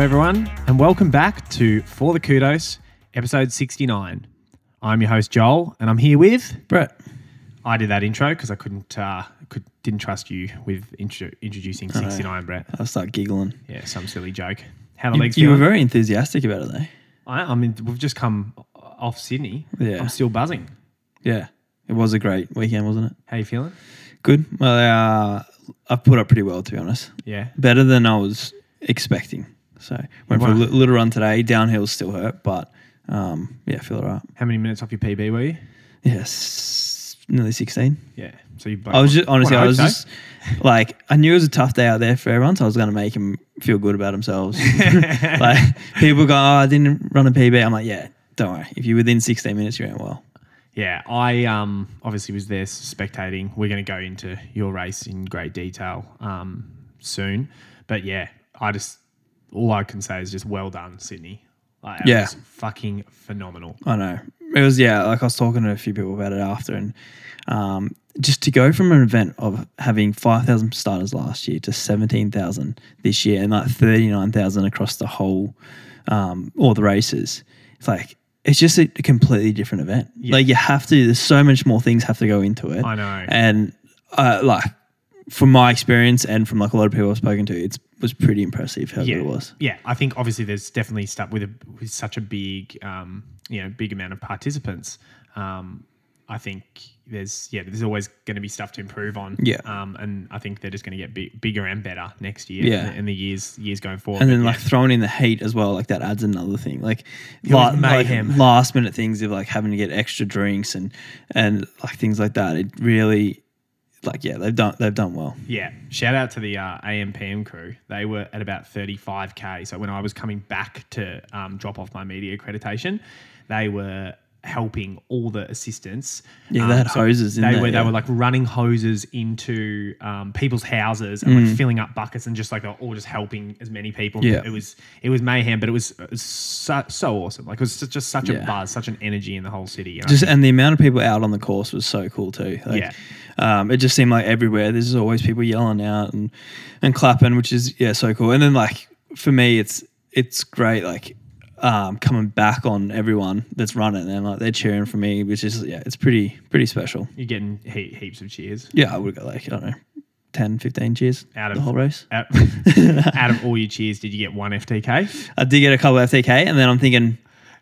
Hello, everyone, and welcome back to For the Kudos, episode 69. I'm your host, Joel, and I'm here with. Brett. I did that intro because I couldn't, uh, could, didn't trust you with intro, introducing 69, Brett. I'll start giggling. Yeah, some silly joke. How the You, legs you were feeling? very enthusiastic about it, though. I, I mean, we've just come off Sydney. Yeah. I'm still buzzing. Yeah. It was a great weekend, wasn't it? How you feeling? Good. Well, uh, I've put up pretty well, to be honest. Yeah. Better than I was expecting. So went for a li- little run today. Downhill still hurt, but um, yeah, feel all right. How many minutes off your PB were you? Yes, nearly 16. Yeah. So you. I was just, honestly, I was hope just like, I knew it was a tough day out there for everyone, so I was going to make them feel good about themselves. like people go, oh, I didn't run a PB. I'm like, yeah, don't worry. If you're within 16 minutes, you're in well. Yeah, I um, obviously was there spectating. We're going to go into your race in great detail um, soon, but yeah, I just all I can say is just well done, Sydney. Like, Yeah. fucking phenomenal. I know. It was yeah, like I was talking to a few people about it after, and um, just to go from an event of having five thousand starters last year to seventeen thousand this year, and like thirty nine thousand across the whole, um, all the races. It's like it's just a completely different event. Like you have to. There's so much more things have to go into it. I know. and uh, like from my experience and from like a lot of people I've spoken to, it's was pretty impressive how yeah, good it was. yeah. I think obviously there's definitely stuff with a, with such a big, um, you know, big amount of participants. Um, I think there's yeah, there's always going to be stuff to improve on. Yeah. Um, and I think they're just going to get big, bigger and better next year. Yeah. In, the- years years going forward. and then yeah. like throwing in the heat as well, like that adds another thing. Like, la- like mayhem. last minute things of like having to get extra drinks and and like things like that. It really, like yeah, they've done they've done well. Yeah, shout out to the uh, AMPM crew. They were at about 35k. So when I was coming back to um, drop off my media accreditation, they were helping all the assistants. Yeah, they had so hoses they there, were yeah. they were like running hoses into um, people's houses and Mm. like filling up buckets and just like all just helping as many people. Yeah. It was it was mayhem, but it was, it was so, so awesome. Like it was just such a buzz, such an energy in the whole city. And I Just and the amount of people out on the course was so cool too. Like, Yeah. um, it just seemed like everywhere there's always people yelling out and and clapping, which is yeah so cool. And then like for me, it's it's great like. Um, coming back on everyone that's running and like they're cheering for me, which is yeah, it's pretty pretty special. you're getting he- heaps of cheers. Yeah, I would go like, I don't know, 10, 15 cheers Out of- the whole race. Out, out of all your cheers, did you get one FTK? I did get a couple of FTK, and then I'm thinking,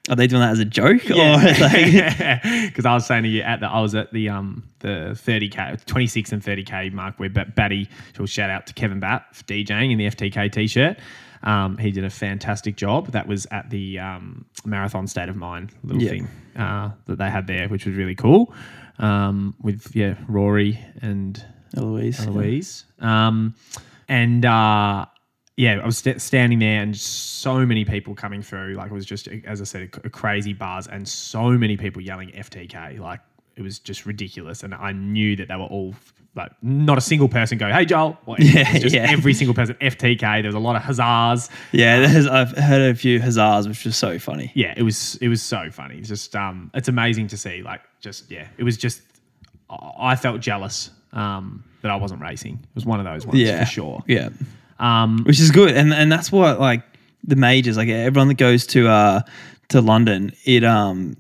are they doing that as a joke? Or like, because I was saying to you at the I was at the um the 30k 26 and 30k mark where Bat- Batty so shout out to Kevin Batt for DJing in the FTK t-shirt um, he did a fantastic job that was at the um, marathon state of mind little Yeah. thing uh, that they had there which was really cool um, with yeah Rory and Eloise. Eloise. Um, and uh, yeah, I was st- standing there and so many people coming through. Like it was just, as I said, a, a crazy buzz and so many people yelling FTK. Like it was just ridiculous. And I knew that they were all like, not a single person go, hey, Joel. It Yeah, just yeah. every single person, FTK. There was a lot of huzzas. Yeah, there's, I've heard a few huzzas, which was so funny. Yeah, it was it was so funny. It's just um, it's amazing to see. Like, just yeah, it was just. I I felt jealous um, that I wasn't racing. It was one of those ones Yeah, for sure. Yeah, Um, which is good, and and that's what like the majors, like everyone that goes to uh to London, it um.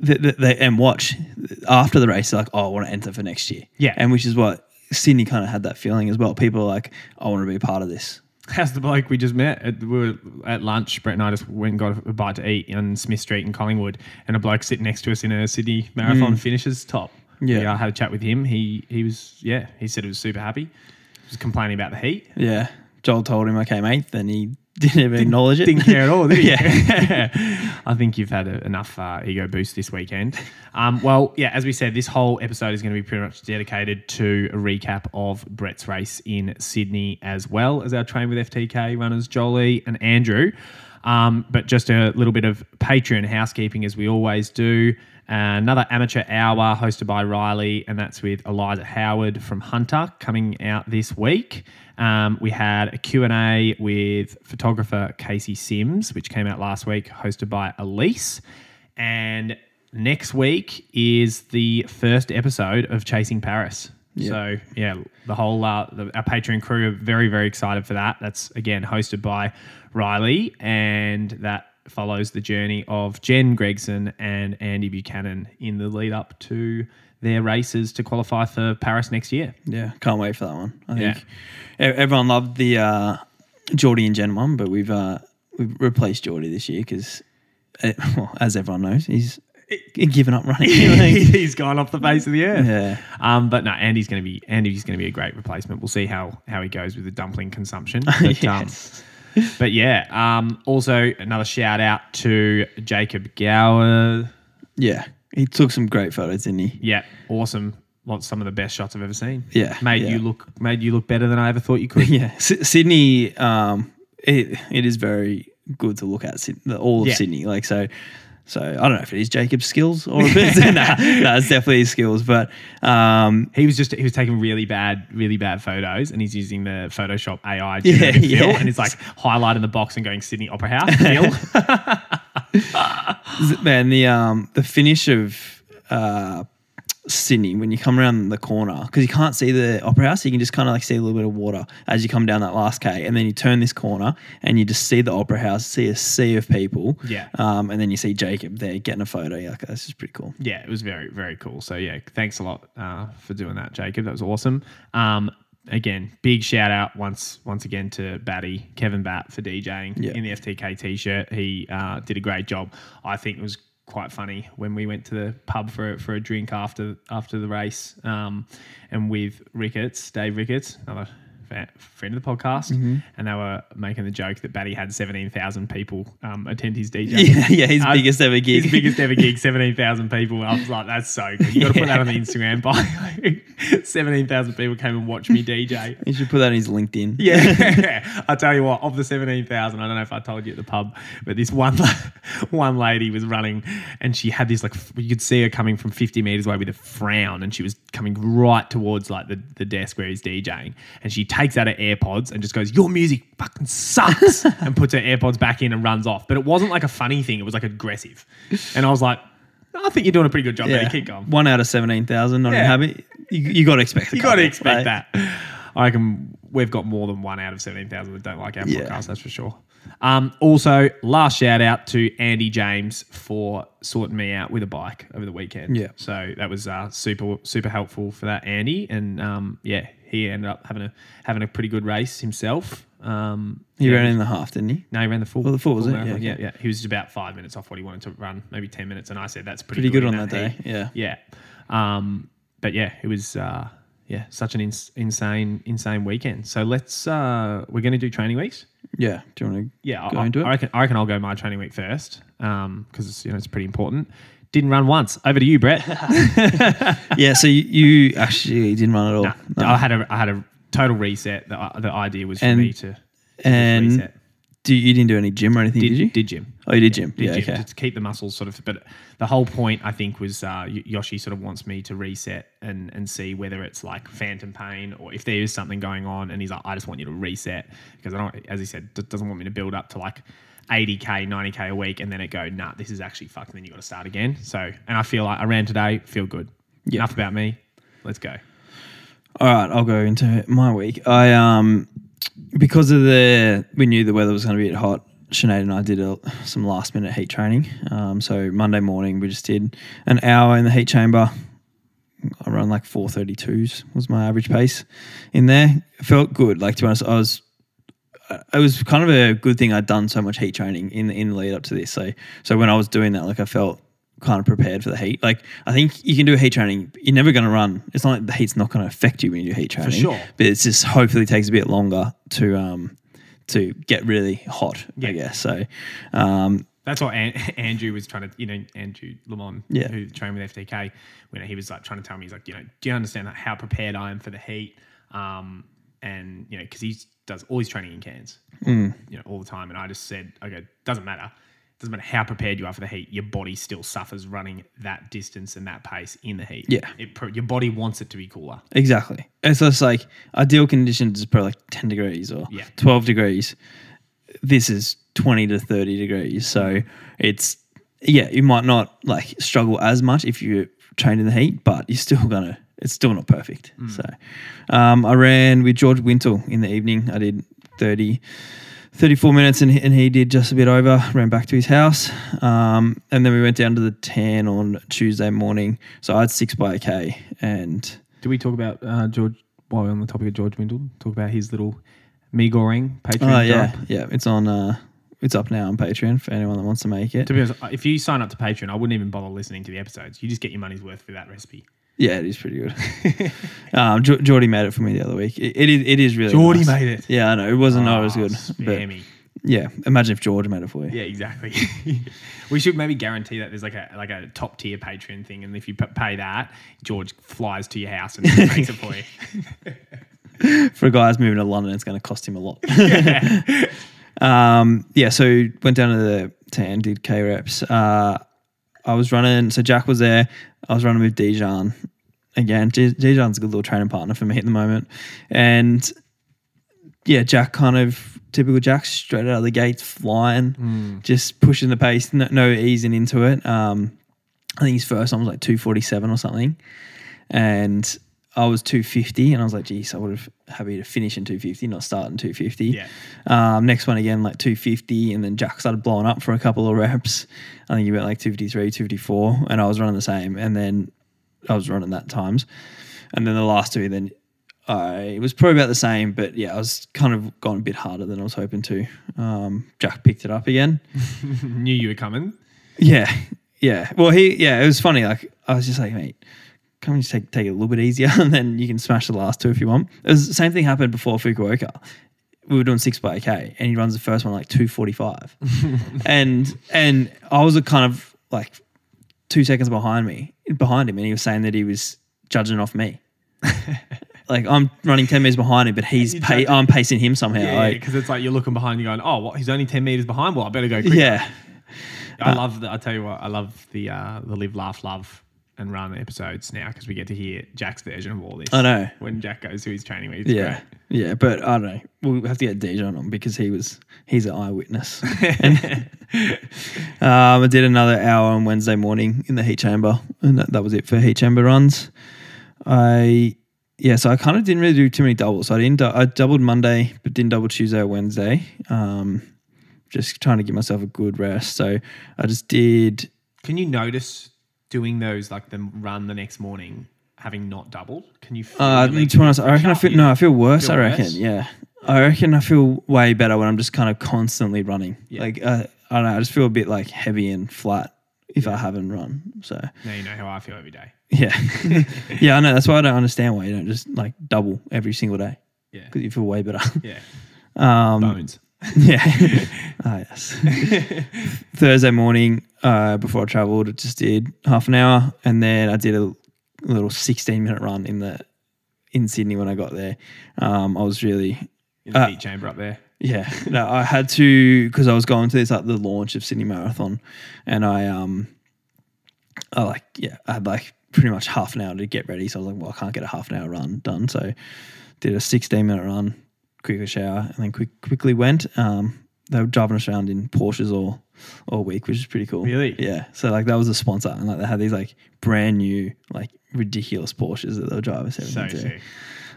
They, they, they- and watch after the race, they're like, oh, I want to enter for next year. Yeah. And which is what Sydney kind of had that feeling as well. People are like, I want to be a part of this. How's the bloke we just met? At, we were at lunch. Brett and I just went and got a bite to eat on Smith Street in Collingwood, and a bloke sitting next to us in a Sydney Marathon finishes top. Yeah. We, uh, had a chat with him. He he was yeah. He said he was super happy. He was complaining about the heat. Yeah. Joel told him I came eighth, and he didn't even acknowledge it. Didn't care at all, did? Yeah. I think you've had a, enough uh, ego boost this weekend. Um, well, yeah, as we said, this whole episode is going to be pretty much dedicated to a recap of Brett's race in Sydney, as well as our train with FTK runners Jolie and Andrew. Um, but just a little bit of Patreon housekeeping, as we always do. another amateur hour hosted by Riley, and that's with Eliza Howard from Hunter coming out this week. Um, we had a Q&A with photographer Casey Sims, which came out last week, hosted by Elise. And next week is the first episode of Chasing Paris. Yeah. So yeah, the whole uh, the, our Patreon crew are very very excited for that. That's again hosted by Riley, and that follows the journey of Jen Gregson and Andy Buchanan in the lead up to their races to qualify for Paris next year. Yeah, can't wait for that one. I Yeah. think e- everyone loved the uh, Geordie and Jen one, but we've uh, we've replaced Geordie this year because, well, as everyone knows, he's given up running. He's gone off the face of the earth. yeah, Um, but no, Andy's going to be Andy's going to be a great replacement. We'll see how how he goes with the dumpling consumption. But, Yes. um, but yeah. Um, also, another shout out to Jacob Gower. yeah, he took some great photos, didn't he? Yeah, awesome. Lots some of the best shots I've ever seen. Yeah, made yeah. you look made you look better than I ever thought you could. Yeah, S- Sydney. Um, it it is very good to look at all of Yeah. Sydney. Like so, so I don't know if it is Jacob's skills or if it's nah, nah, it's definitely his skills. But um, He was just he was taking really bad, really bad photos, and he's using the Photoshop AI Yeah, generative fill, yeah. and he's like highlighting the box and going Sydney Opera House. Man, the um the finish of uh Sydney when you come around the corner because you can't see the opera house, you can just kind of like see a little bit of water as you come down that last k, and then you turn this corner and you just see the opera house, see a sea of people, Yeah. um, and then you see Jacob there getting a photo. You're like, this is pretty cool. yeah, it was very, very cool. So yeah, thanks a lot uh, for doing that, Jacob. That was awesome. Um, again, big shout out once once again to Batty, Kevin Batt for DJing Yeah. in the FTK t-shirt. He uh, did a great job. I think it was quite funny when we went to the pub for for a drink after after the race, um, and with Ricketts, Dave Ricketts, another friend of the podcast, Mm-hmm. and they were making the joke that Batty had seventeen thousand people um, attend his DJ. Yeah, yeah, his Uh, biggest ever gig. His biggest ever gig, 17,000 people. I was like, that's so good. You got to put that on the Instagram. By 17,000 people came and watched me DJ. You should put that in his LinkedIn. Yeah. I tell you what, of the 17,000, I don't know if I told you at the pub, but this one one lady was running and she had this like, you could see her coming from 50 meters away with a frown and she was coming right towards like the, the desk where he's DJing. And she takes out her AirPods and just goes, Your music fucking sucks. and puts her AirPods back in and runs off. But it wasn't like a funny thing, it was like aggressive. And I was like, I think you're doing a pretty good job Yeah. there. Keep going. One out of 17,000, not Yeah. in habit. You, you got to expect You got to expect right? that. I reckon we've got more than one out of 17,000 that don't like our Yeah. podcast, that's for sure. Um, also, last shout out to Andy James for sorting me out with a bike over the weekend. Yeah. So that was uh, super, super helpful for that, Andy. And um, yeah, he ended up having a having a pretty good race himself. Um, He yeah, ran in the half, didn't he? no, he ran the full. Oh, the full, was it? Yeah, Yeah, yeah. He was about five minutes off what he wanted to run, maybe ten minutes, and I said that's pretty, Pretty good in on that heat. day. Yeah. Yeah. Um, but yeah, it was uh, yeah such an ins- insane insane weekend. So let's uh, we're going to do training weeks. Yeah. Do you want to Yeah, go I, into it? I reckon I reckon I'll go my training week first because you know it's pretty important. Didn't run once. Over to you, Brett. yeah. So you, you actually didn't run at all. No, I had a I had a total reset. The, the idea was for And- me to, to and reset. Do you, you didn't do any gym or anything, did, Did, you? did gym. oh, you did gym. did yeah. gym Okay. just to keep the muscles sort of. But the whole point, I think, was uh, Yoshi sort of wants me to reset and and see whether it's like phantom pain or if there is something going on. And he's like, I just want you to reset because I don't, as he said, doesn't want me to build up to like. 80k, 90k a week, and then it go, nah, this is actually fucked. And then you got to start again. So, and I feel like I ran today, feel good. Yeah. Enough about me. Let's go. All right, I'll go into my week. I um because of the we knew the weather was going to be hot. Sinead and I did a, some last minute heat training. Um, so Monday morning we just did an hour in the heat chamber. I run like four thirty twos was my average pace in there. It felt good. Like to be honest, I was. It was kind of a good thing I'd done so much heat training in the in the lead up to this. So so when I was doing that, like I felt kind of prepared for the heat. Like I think you can do a heat training. You're never going to run. It's not like the heat's not going to affect you when you do heat training. For sure. But it's just hopefully takes a bit longer to um to get really hot. Yeah. I guess so. Um, That's what An- Andrew was trying to, you know, Andrew Lamont, Yeah. who trained with FTK, when he was like trying to tell me, he's like, you know, do you understand how prepared I am for the heat? Um, and you know, because he does all his training in Cairns, Mm. you know, all the time. And I just said, okay, doesn't matter. Doesn't matter how prepared you are for the heat. Your body still suffers running that distance and that pace in the heat. Yeah. it your body wants it to be cooler. Exactly. So It's just like ideal conditions is probably like 10 degrees or Yeah. 12 degrees. This is 20 to 30 degrees. So it's, yeah, you might not like struggle as much if you trained in the heat, but you're still going to, it's still not perfect. So um, I ran with George Wintle in the evening. I did 30, 34 minutes and, he- and he did just a bit over, ran back to his house. Um, and then we went down to the 10 on Tuesday morning. So I had six by a K and Do we talk about uh, George while we're on the topic of George Windle? Talk about his little mi goreng Patreon Oh yeah, drop? yeah. It's on. Uh, it's up now on Patreon for anyone that wants to make it. To be honest, if you sign up to Patreon, I wouldn't even bother listening to the episodes. You just get your money's worth for that recipe. Yeah, it is pretty good. um, Geordie made it for me the other week. It, it is. It is really. Geordie nice. made it. Yeah, I know it wasn't not as Oh, good, but spammy. yeah. Imagine if George made it for you. Yeah, exactly. we should maybe guarantee that there's like a like a top tier Patreon thing, and if you p- pay that, George flies to your house and makes it for you. For a guy who's moving to London, it's going to cost him a lot. um, yeah. So went down to the ten, did K reps. Uh, I was running. So Jack was there. I was running with Dijon. Again, Dijon's a good little training partner for me at the moment, and yeah, Jack kind of typical Jack straight out of the gates flying, just pushing the pace, no, no easing into it. Um, I think his first one was like 247 or something. And I was 250 and I was like, geez, I would have happy to finish in 250, not start in 250. Yeah. Um, next one again, like 250. And then Jack started blowing up for a couple of reps. I think he went like 253, 254. And I was running the same. And then I was running that times. And then the last two, then I it was probably about the same, but yeah, I was kind of gone a bit harder than I was hoping to. Um, Jack picked it up again. Knew you were coming. Yeah, yeah. Well, he, yeah, it was funny. Like I was just like, mate, come and just take take it a little bit easier, and then you can smash the last two if you want. It was the same thing happened before Fukuoka. We were doing six by k, and he runs the first one like two forty five, and and I was a kind of like two seconds behind me, behind him, and he was saying that he was judging off me. like I'm running ten meters behind him, but he's pa- I'm pacing him somehow. Yeah, like, because it's like you're looking behind, you going, oh, what? He's only ten meters behind. Well, I better go. Quicker. yeah. I love the. I tell you what, I love the uh, the live, laugh, love, and run episodes now because we get to hear Jack's version of all this. I know. when Jack goes to his training week. Yeah, Great. yeah, but I don't know. We'll have to get Dijon on because he was he's an eyewitness. And, um, I did another hour on Wednesday morning in the heat chamber, and that, that was it for heat chamber runs. I yeah, so I kind of didn't really do too many doubles. So I didn't. I doubled Monday, but didn't double Tuesday or Wednesday. Um, just trying to give myself a good rest. So I just did. Can you notice doing those like the run the next morning, having not doubled? Can you? Feel Uh, to be honest, I reckon I feel no, I feel worse. Feel I reckon, worse? yeah, I reckon I feel way better when I'm just kind of constantly running. Yeah. Like uh, I don't know, I just feel a bit like heavy and flat if I haven't run. So Now you know how I feel every day. yeah, yeah, I know. That's why I don't understand why you don't just like double every single day Yeah, because you feel way better. yeah. Um, Bones. yeah. ah, yes. Thursday morning, uh, before I travelled, I just did half an hour, and then I did a little sixteen minute run in the in Sydney when I got there. Um, I was really In the Uh, heat chamber up there. yeah. No, I had to because I was going to this like the launch of Sydney Marathon, and I um, I like yeah, I had like pretty much half an hour to get ready. So I was like, well, I can't get a half an hour run done. So did a sixteen minute run, quickly shower, and then quick quickly went. Um, they were driving us around in Porsches all all week, which is pretty cool. Really? Yeah. So like that was a sponsor, and like they had these like brand new like ridiculous Porsches that they'll drive us So everything to.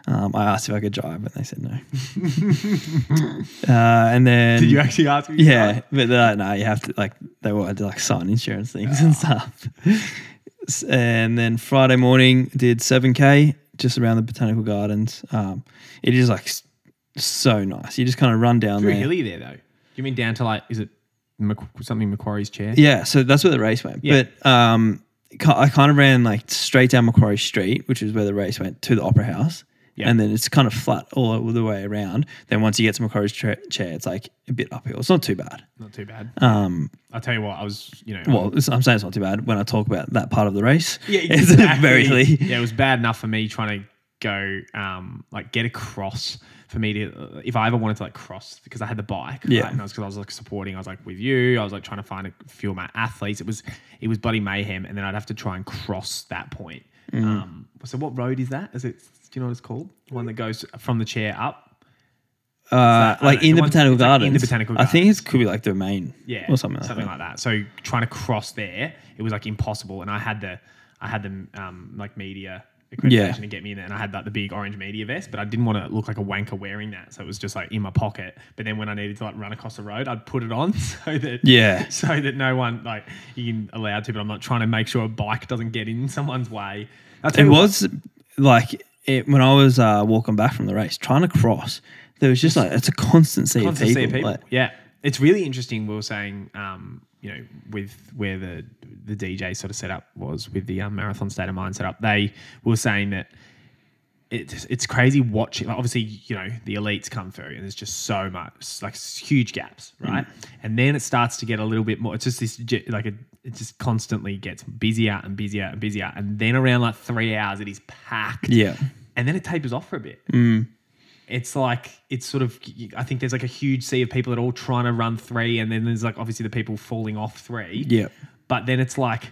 Um, I asked if I could drive, and they said no. uh, and then Did you actually ask me? yeah, but they're like, no, you have to like they wanted to like sign insurance things and stuff. And then Friday morning did seven k just around the botanical gardens. Um, it is like so nice. You just kind of run down Very there. hilly there though. Do You mean down to like is it Mac- something Macquarie's chair? Yeah, so that's where the race went. Yeah. But um, I kind of ran like straight down Macquarie Street, which is where the race went to the Opera House. Yeah. And then it's kind of flat all the way around. Then once you get to Macquarie's tra- chair, it's like a bit uphill. It's not too bad. Not too bad. Um, I'll tell you what. I was you know well, it's, I'm saying it's not too bad when I talk about that part of the race. Yeah, it's exactly. very hilly. Yeah, it was bad enough for me trying to go, um, like get across for me to, if I ever wanted to like cross, because I had the bike, Yeah. right? and I was because I was like supporting, I was like with you, I was like trying to find a few of my athletes. It was it was bloody mayhem, and then I'd have to try and cross that point. Mm. Um, so what road is that? Is it? Do you know what it's called? The one that goes from the chair up. Uh, don't like know, in the the one- botanical it's like in the gardens. botanical I think it could be like the main. Yeah, Or something like something that. like that. So trying to cross there, it was like impossible, and I had the, I had the um, like media accreditation Yeah. to get me in there. And I had like the big orange media vest, but I didn't want to look like a wanker wearing that. So it was just like in my pocket. But then when I needed to like run across the road, I'd put it on so that Yeah. so that no one like you can allowed to, but I'm not trying to make sure a bike doesn't get in someone's way. It was like it, when I was uh, walking back from the race, trying to cross. There was just like it's a constant sea constant of sea people. of people. like- yeah, it's really interesting. We were saying, um, you know, with where the the DJ sort of setup was with the um, marathon state of mind setup, they were saying that it's it's crazy watching. Like obviously, you know, the elites come through, and there's just so much like huge gaps, right? And then it starts to get a little bit more. It's just this like a, it just constantly gets busier and busier and busier, and then around like three hours, it is packed yeah, and then it tapers off for a bit. Mm. It's like it's sort of. I think there's like a huge sea of people that are all trying to run three, and then there's like obviously the people falling off three. yeah, But then it's like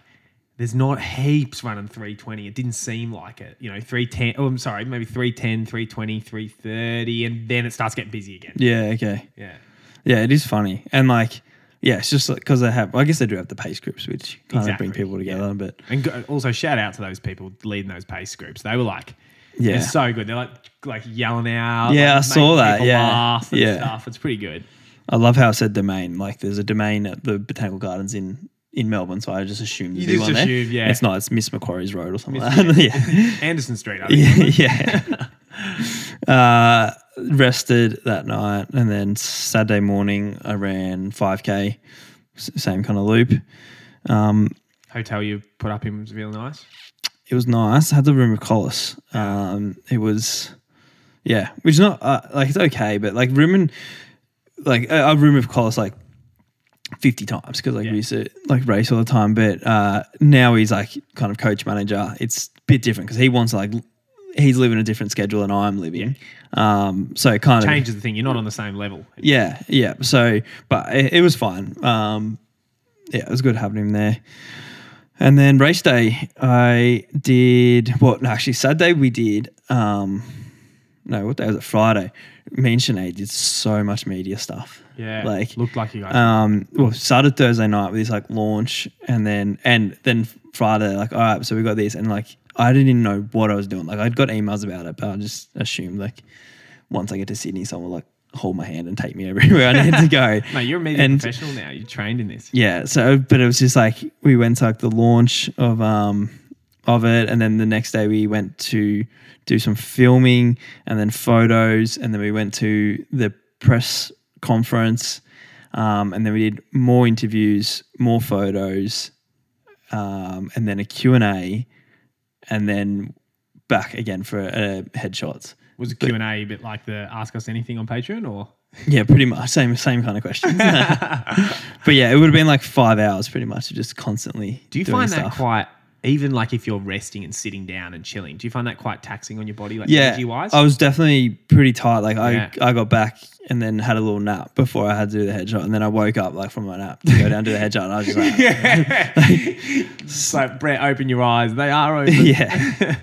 there's not heaps running 320. It didn't seem like it. You know, 310. Oh, I'm sorry, maybe 310, 320, 330, and then it starts getting busy again. yeah. Okay, Yeah. yeah. It is funny and like yeah, it's just because they have. I guess they do have the pace groups, which kind Exactly, of bring people together. But And go, also shout out to those people leading those pace groups. They were like, Yeah. they're so good. They're like like yelling out. Yeah, like, I saw that, yeah, laugh and yeah. stuff. It's pretty good. I love how it said domain. Like there's a domain at the Botanical Gardens in in Melbourne, so I just assumed You just one there. assumed, yeah. It's not. It's Miss Macquarie's Road or something. Like that. yeah. Anderson Street. I think. yeah. uh, rested that night, and then Saturday morning I ran five k, same kind of loop. Um, Hotel you put up in was really nice. It was nice. I had the room with Collis. Um, it was, yeah, which is not uh, like it's okay, but like rooming, like I, I room with Collis like fifty times because like Yeah. we used to like race all the time. But uh, now he's like kind of coach manager. It's a bit different because he wants like he's living a different schedule than I'm living. Um, so it kind of Changes the thing. You're not on the same level. yeah, yeah. So, but it, it was fine. Um, yeah, it was good having him there. And then race day, I did what? No, actually, Saturday we did. Um, no, what day was it? Friday. Me and Sinead did so much media stuff. Yeah. like looked like you guys. um, well, started Thursday night with this like launch, and then and then Friday, like, all right, so we got this, and like I didn't even know what I was doing. Like I'd got emails about it, but I just assumed like once I get to Sydney, someone will like hold my hand and take me everywhere I need to go. Mate, you're a media and- professional now. You're trained in this. yeah, so but it was just like we went to like the launch of um of it, and then the next day we went to do some filming and then photos, and then we went to the press conference, um, and then we did more interviews, more photos, um, and then a Q and A, and then back again for uh, headshots. Was the Q and A a bit like the Ask Us Anything on Patreon, or Yeah, pretty much same same kind of questions. but yeah, it would have been like five hours pretty much, just constantly. do you doing find stuff. that quite? Even like if you're resting and sitting down and chilling, do you find that quite taxing on your body, like yeah, energy wise? I was definitely pretty tight. Like I, Yeah. I got back and then had a little nap before I had to do the headshot, and then I woke up like from my nap to go down to the headshot, and I was just like, it's like Brett, open your eyes. They are open. yeah.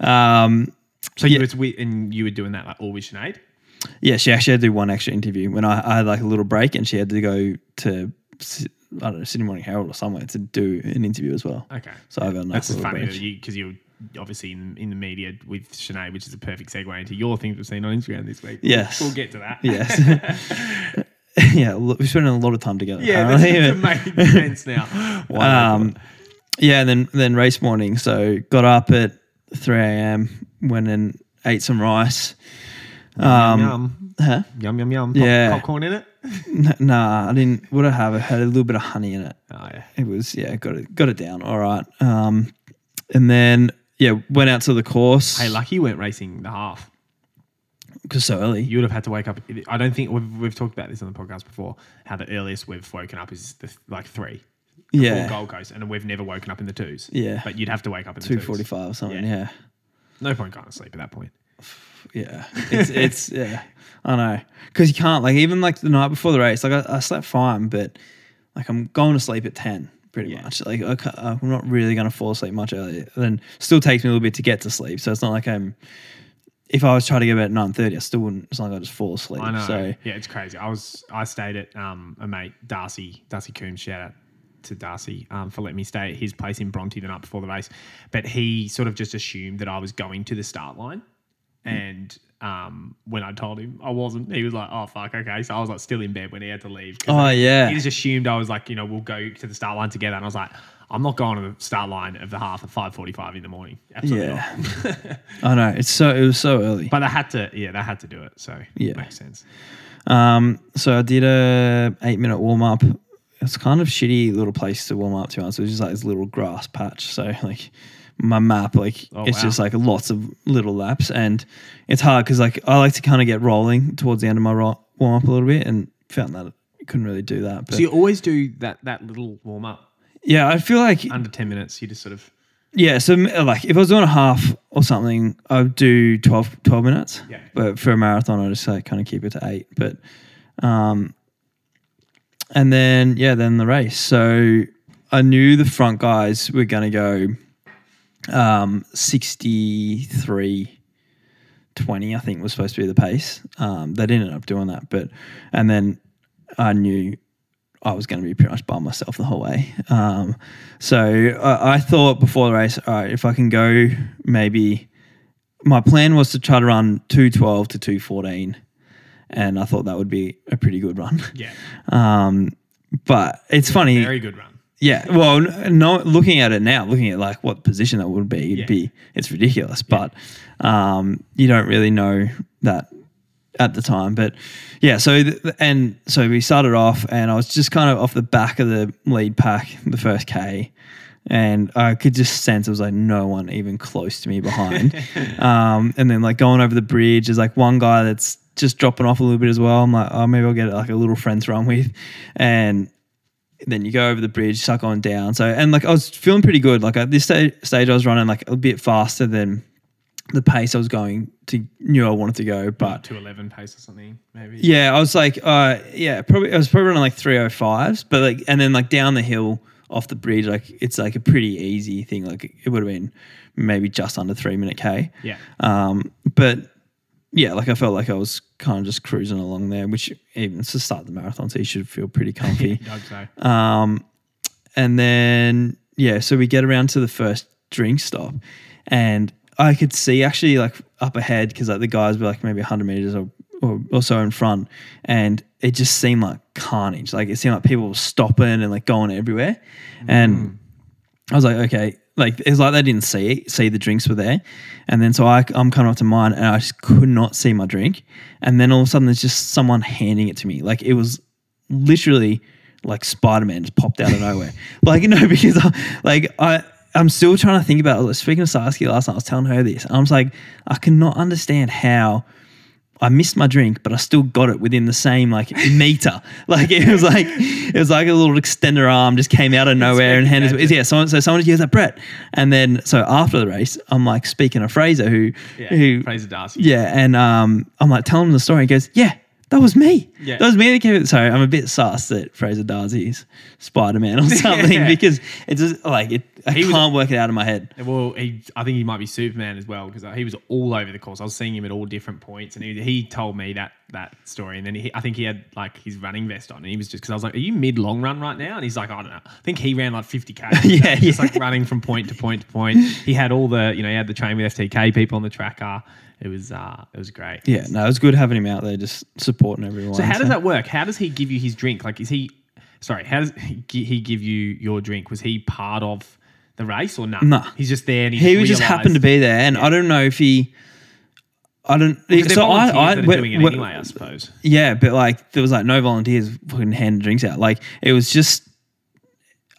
um, So you was with, and you were doing that like all with Sinead. yeah, she actually had to do one extra interview when I, I had like a little break, and she had to go to I don't know Sydney Morning Herald or somewhere to do an interview as well. Okay. So I got a nice That's little funny break. you because you're obviously in, in the media with Sinead, which is a perfect segue into your things we've seen on Instagram this week. Yes. we'll, get to that. Yes. yeah, we spent a lot of time together. yeah, that's apparently. making sense now. Why um, yeah, and then then race morning. So got up at three a.m. Went and ate some rice. Um, yum, Huh? yum, yum, yum. Yeah. popcorn in it. N- Nah, I didn't. What I have? I had a little bit of honey in it. Oh yeah. It was yeah, got it got it down. All right. Um, and then yeah, went out to the course. Hey, lucky you weren't racing the half. because so early. You would have had to wake up. I don't think we've, we've talked about this on the podcast before. How the earliest we've woken up is the, like three. yeah, Gold Coast, and we've never woken up in the twos. Yeah. but you'd have to wake up in the two twos. forty five or something. Yeah. Yeah. No point going to sleep at that point. Yeah, it's it's yeah, I know because you can't like even like the night before the race, like I, I slept fine, but like I'm going to sleep at ten pretty Yeah. much. Like I I'm not really going to fall asleep much earlier. Then still takes me a little bit to get to sleep, so it's not like I'm. If I was trying to go at nine thirty, I still wouldn't. It's not like I just fall asleep. I know. So yeah, it's crazy. I was I stayed at um a mate Darcy Darcy Coombs shout out to Darcy um, for letting me stay at his place in Bronte the night before the race, but he sort of just assumed that I was going to the start line, and um, when I told him I wasn't, he was like, "Oh fuck, okay." So I was like still in bed when he had to leave. Oh, like, yeah. He just assumed I was like, you know, we'll go to the start line together, and I was like, I'm not going to the start line of the half at five forty-five in the morning. Absolutely Yeah. not. I know it's so it was so early. But I had to, yeah, they had to do it. So Yeah. makes sense. Um, so I did a eight minute warm up. It's kind of shitty little place to warm up to. be honest. It was just like this little grass patch. So like my map, like Oh, it's wow. just like lots of little laps, and it's hard because like I like to kind of get rolling towards the end of my ro- warm up a little bit, and found that I couldn't really do that. But So you always do that that little warm up yeah, I feel like under ten minutes. You just sort of Yeah, so like if I was doing a half or something, I would do 12, 12 minutes. Yeah. But for a marathon, I just like kind of keep it to eight. But, um, and then yeah, then the race. So I knew the front guys were going to go, um, 63, 20, I think was supposed to be the pace. Um, they didn't end up doing that, but, and then I knew I was going to be pretty much by myself the whole way. Um, so I, I thought before the race, all right, if I can go, maybe my plan was to try to run two twelve to two fourteen, and I thought that would be a pretty good run. yeah, Um, but it's funny, very good run. yeah. Well, no, looking at it now, looking at like what position that would be, it'd Yeah. be it's ridiculous. But um, you don't really know that at the time. But yeah, so th- and so we started off, and I was just kind of off the back of the lead pack, the first K. And I could just sense it was like no one even close to me behind. um, and then like going over the bridge, there's like one guy that's just dropping off a little bit as well. I'm like, oh, maybe I'll get like a little friend to run with. And then you go over the bridge, suck on down. So and like I was feeling pretty good. Like at this sta- stage, I was running like a bit faster than the pace I was going to knew I wanted to go. But Two eleven pace or something, maybe. yeah, I was like, uh, yeah, probably I was probably running like three oh fives, but like and then like down the hill off the bridge, like it's like a pretty easy thing. Like it would have been maybe just under three minute k. yeah. Um, but yeah, like I felt like I was kind of just cruising along there, which even to start the marathon, so you should feel pretty comfy. I hope so. Um, and then yeah, so we get around to the first drink stop, and I could see actually like up ahead because like the guys were like maybe hundred meters or, or or so in front, and it just seemed like carnage. Like it seemed like people were stopping and like going everywhere, and I was like, okay. Like it's like they didn't see it, see the drinks were there, and then so I, I'm coming up to mine, and I just could not see my drink, and then all of a sudden there's just someone handing it to me, like it was literally like Spider Man just popped out of nowhere. Like no, because I, like I I'm still trying to think about. I was speaking to Saskia last night. I was telling her this. I was like, I cannot understand how. I missed my drink, but I still got it within the same like meter. Like it was like it was like a little extender arm just came out of nowhere and handed. That, Yeah, someone so someone just yells at Brett, and then so after the race, I'm like speaking to Fraser who Yeah. who Fraser Darcy. yeah, and um, I'm like telling him the story. He goes, "Yeah, that was me. Yeah. That was me that came." Sorry, I'm a bit sus that Fraser Darcy's Spider Man or something Yeah. because it's just like it. I He can't work it out in my head. Well, he, I think he might be Superman as well because uh, he was all over the course. I was seeing him at all different points, and he, he told me that that story. And then he, I think he had like his running vest on, and he was just because I was like, "Are you mid long run right now?" And he's like, "I don't know." I think he ran like fifty k. Yeah, just yeah. like running from point to point to point. He had all the you know he had the train with FTK people on the tracker. It was uh it was great. Yeah, no, it was good having him out there just supporting everyone. So how does that work? How does he give you his drink? Like, is he? Sorry, how does he give you your drink? Was he part of the race or not? Nah. he's just there. And He was just happened to be there, and I don't know if he. I don't. Because so I, I that are when- doing it when- anyway, I suppose. Yeah, but like there was like no volunteers fucking handing drinks out. Like it was just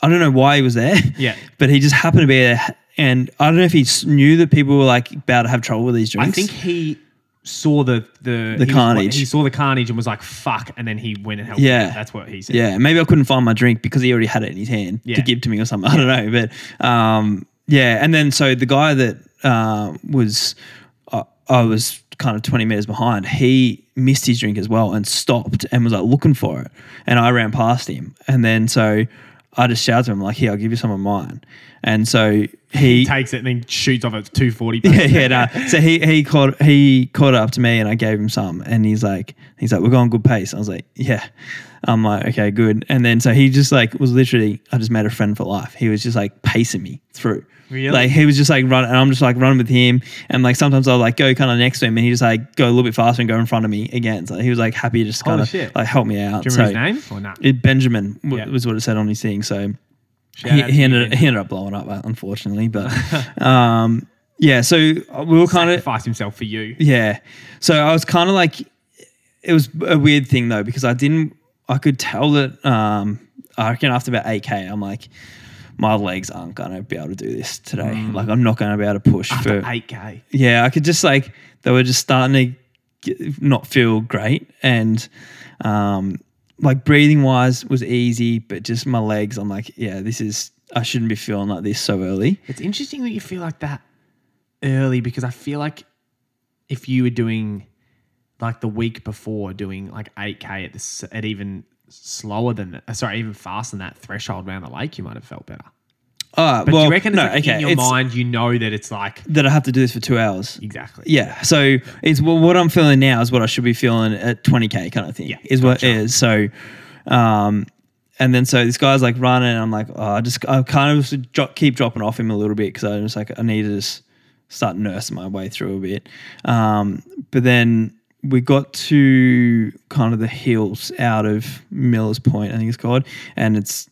I don't know why he was there. Yeah. But he just happened to be there and I don't know if he s- knew that people were like about to have trouble with these drinks. I think he saw the the The he was- carnage. he saw the carnage and was like, "Fuck!" And then he went and helped. Yeah. Yeah, that's what he said. Yeah, maybe I couldn't find my drink because he already had it in his hand Yeah. to give to me or something. I don't know, but um, yeah. And then so the guy that uh, was uh, I was kind of twenty meters behind. He missed his drink as well and stopped and was like looking for it. And I ran past him, and then so I just shouted to him like, "Here, I'll give you some of mine." And so he takes it and then shoots off at 240. yeah, yeah, no. So he he caught he caught up to me and I gave him some and he's like he's like we're going good pace. I was like yeah. I'm like okay good. And then so he just like was literally I just made a friend for life. He was just like pacing me through. Really? Like he was just like running and I'm just like running with him and like sometimes I'll like go kind of next to him and he just like go a little bit faster and go in front of me again. So he was like happy to just kind of like help me out. Do you so his name or not? it, Benjamin w- Yeah. was what it said on his thing. So he, he ended he ended up blowing up, uh, unfortunately. But um, yeah, so we were kind of Sacrificed himself for you. yeah. So I was kind of like, it was a weird thing though because I didn't. I could tell that. Um, I reckon after about eight k, I'm like, my legs aren't gonna be able to do this today. Like I'm not gonna be able to push After for 8K. yeah, I could just like they were just starting to get, not feel great, and um, like breathing wise was easy, but just my legs, I'm like, yeah, this is I shouldn't be feeling like this so early. It's interesting that you feel like that early because I feel like if you were doing like the week before doing like 8k at this at even slower than that, sorry, even faster than that threshold around the lake, you might have felt better. Uh, But well, do you reckon no, like okay, in your it's mind you know that it's like that I have to do this for two hours. exactly. Yeah, so it's well, what I'm feeling now is what I should be feeling at 20k kind of thing. Yeah, is what gotcha. it is. So, um, and then so this guy's like running, and I'm like, oh, I just I kind of keep dropping off him a little bit because I was like I need to just start nursing my way through a bit. Um, but then we got to kind of the hills out of Miller's Point, I think it's called, and it's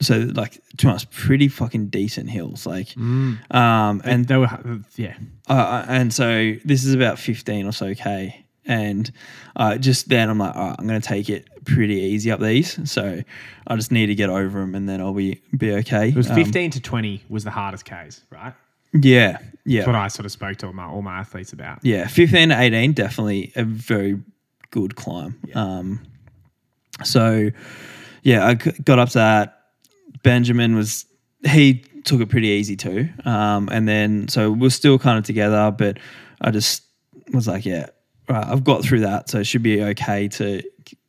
so like to us pretty fucking decent hills, like, um, and And they were yeah. uh, and so this is about 15 or so K. And uh, just then I'm like, all right, I'm going to take it pretty easy up these. So I just need to get over them and then I'll be, be okay. It was Um, 15 to 20 was the hardest Ks, right? yeah. Yeah. That's what I sort of spoke to all my, all my athletes about. Yeah. 15 to 18, definitely a very good climb. Um, so yeah, i got up to that. Benjamin was, he took it pretty easy too. Um, and then, so we're still kind of together, but I just was like, yeah, right, I've got through that. So it should be okay to,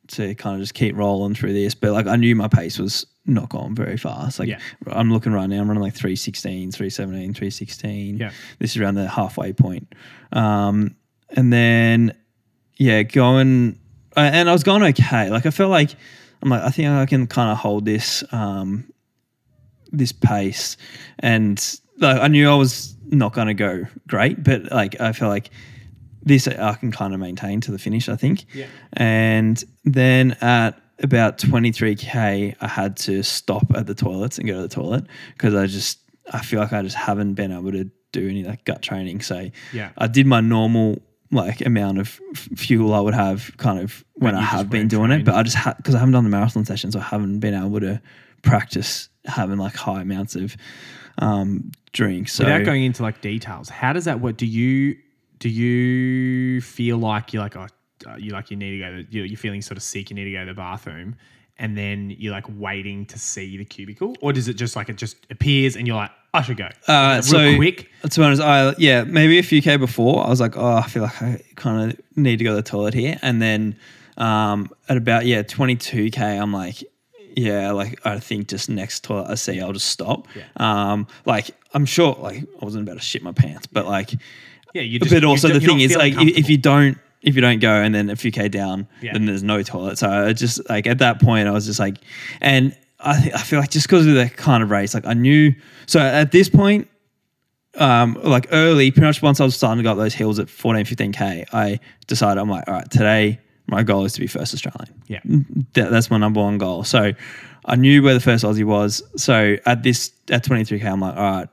to kind of just keep rolling through this. But like, I knew my pace was not going very fast. Like, Yeah. I'm looking right now, I'm running like 316, 317, 316. Yeah. This is around the halfway point. Um, and then, yeah, going, uh, and I was going okay. Like, I felt like, I'm like, I think I can kind of hold this, um, this pace. And like, I knew I was not going to go great, but like, I felt like this I can kind of maintain to the finish, I think. Yeah. And then at about 23K, I had to stop at the toilets and go to the toilet because I just, I feel like I just haven't been able to do any like gut training. So Yeah. I did my normal like amount of f- fuel I would have kind of when I have been doing it, but I just had, because I haven't done the marathon session, so I haven't been able to practice having like high amounts of um, drinks. So Without going into like details, how does that work? Do you do you feel like you're like oh, you like you need to go? To, you're, feeling sort of sick. You need to go to the bathroom, and then you're like waiting to see the cubicle, or does it just like it just appears and you're like I should go? Uh, so quick. To be honest, I yeah, maybe a few k before I was like, oh, I feel like I kind of need to go to the toilet here, and then um, at about yeah twenty two k, I'm like, yeah, like I think just next toilet I see, I'll just stop. Yeah. Um, like I'm sure, like I wasn't about to shit my pants, but like, Yeah, you just. but also the thing is like if, you don't if you don't go and then a few k down, Yeah. then there's no toilet. So I just like at that point I was just like, and I th- I feel like just because of the kind of race, like I knew. So at this point, um, like early, pretty much once I was starting to go up those hills at 14, 15k, I decided I'm like, all right, today my goal is to be first Australian. yeah, That, that's my number one goal. So I knew where the first Aussie was. So at this at 23k, I'm like, all right,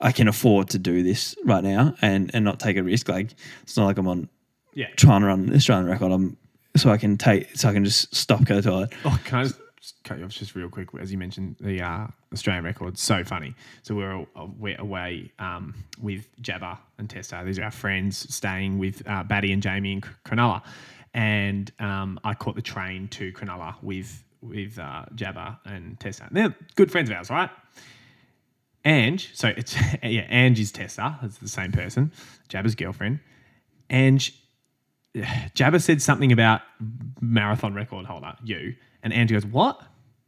I can afford to do this right now and and not take a risk. Like it's not like I'm on yeah. trying to run an Australian record. I'm so I can take so I can just stop go to the toilet. Oh, can I just cut you off just real quick? As you mentioned, the uh, Australian record, so funny. So we we're, all- we're away um, with Jabba and Tessa. These are our friends staying with uh, Batty and Jamie and Cronulla. And um, I caught the train to Cronulla with with uh, Jabba and Tessa. And they're good friends of ours, right? Ange, so it's yeah, Ange is Tessa. It's the same person. Jabba's girlfriend. Ange Jabba said something about marathon record holder, you. And Andrew goes, What?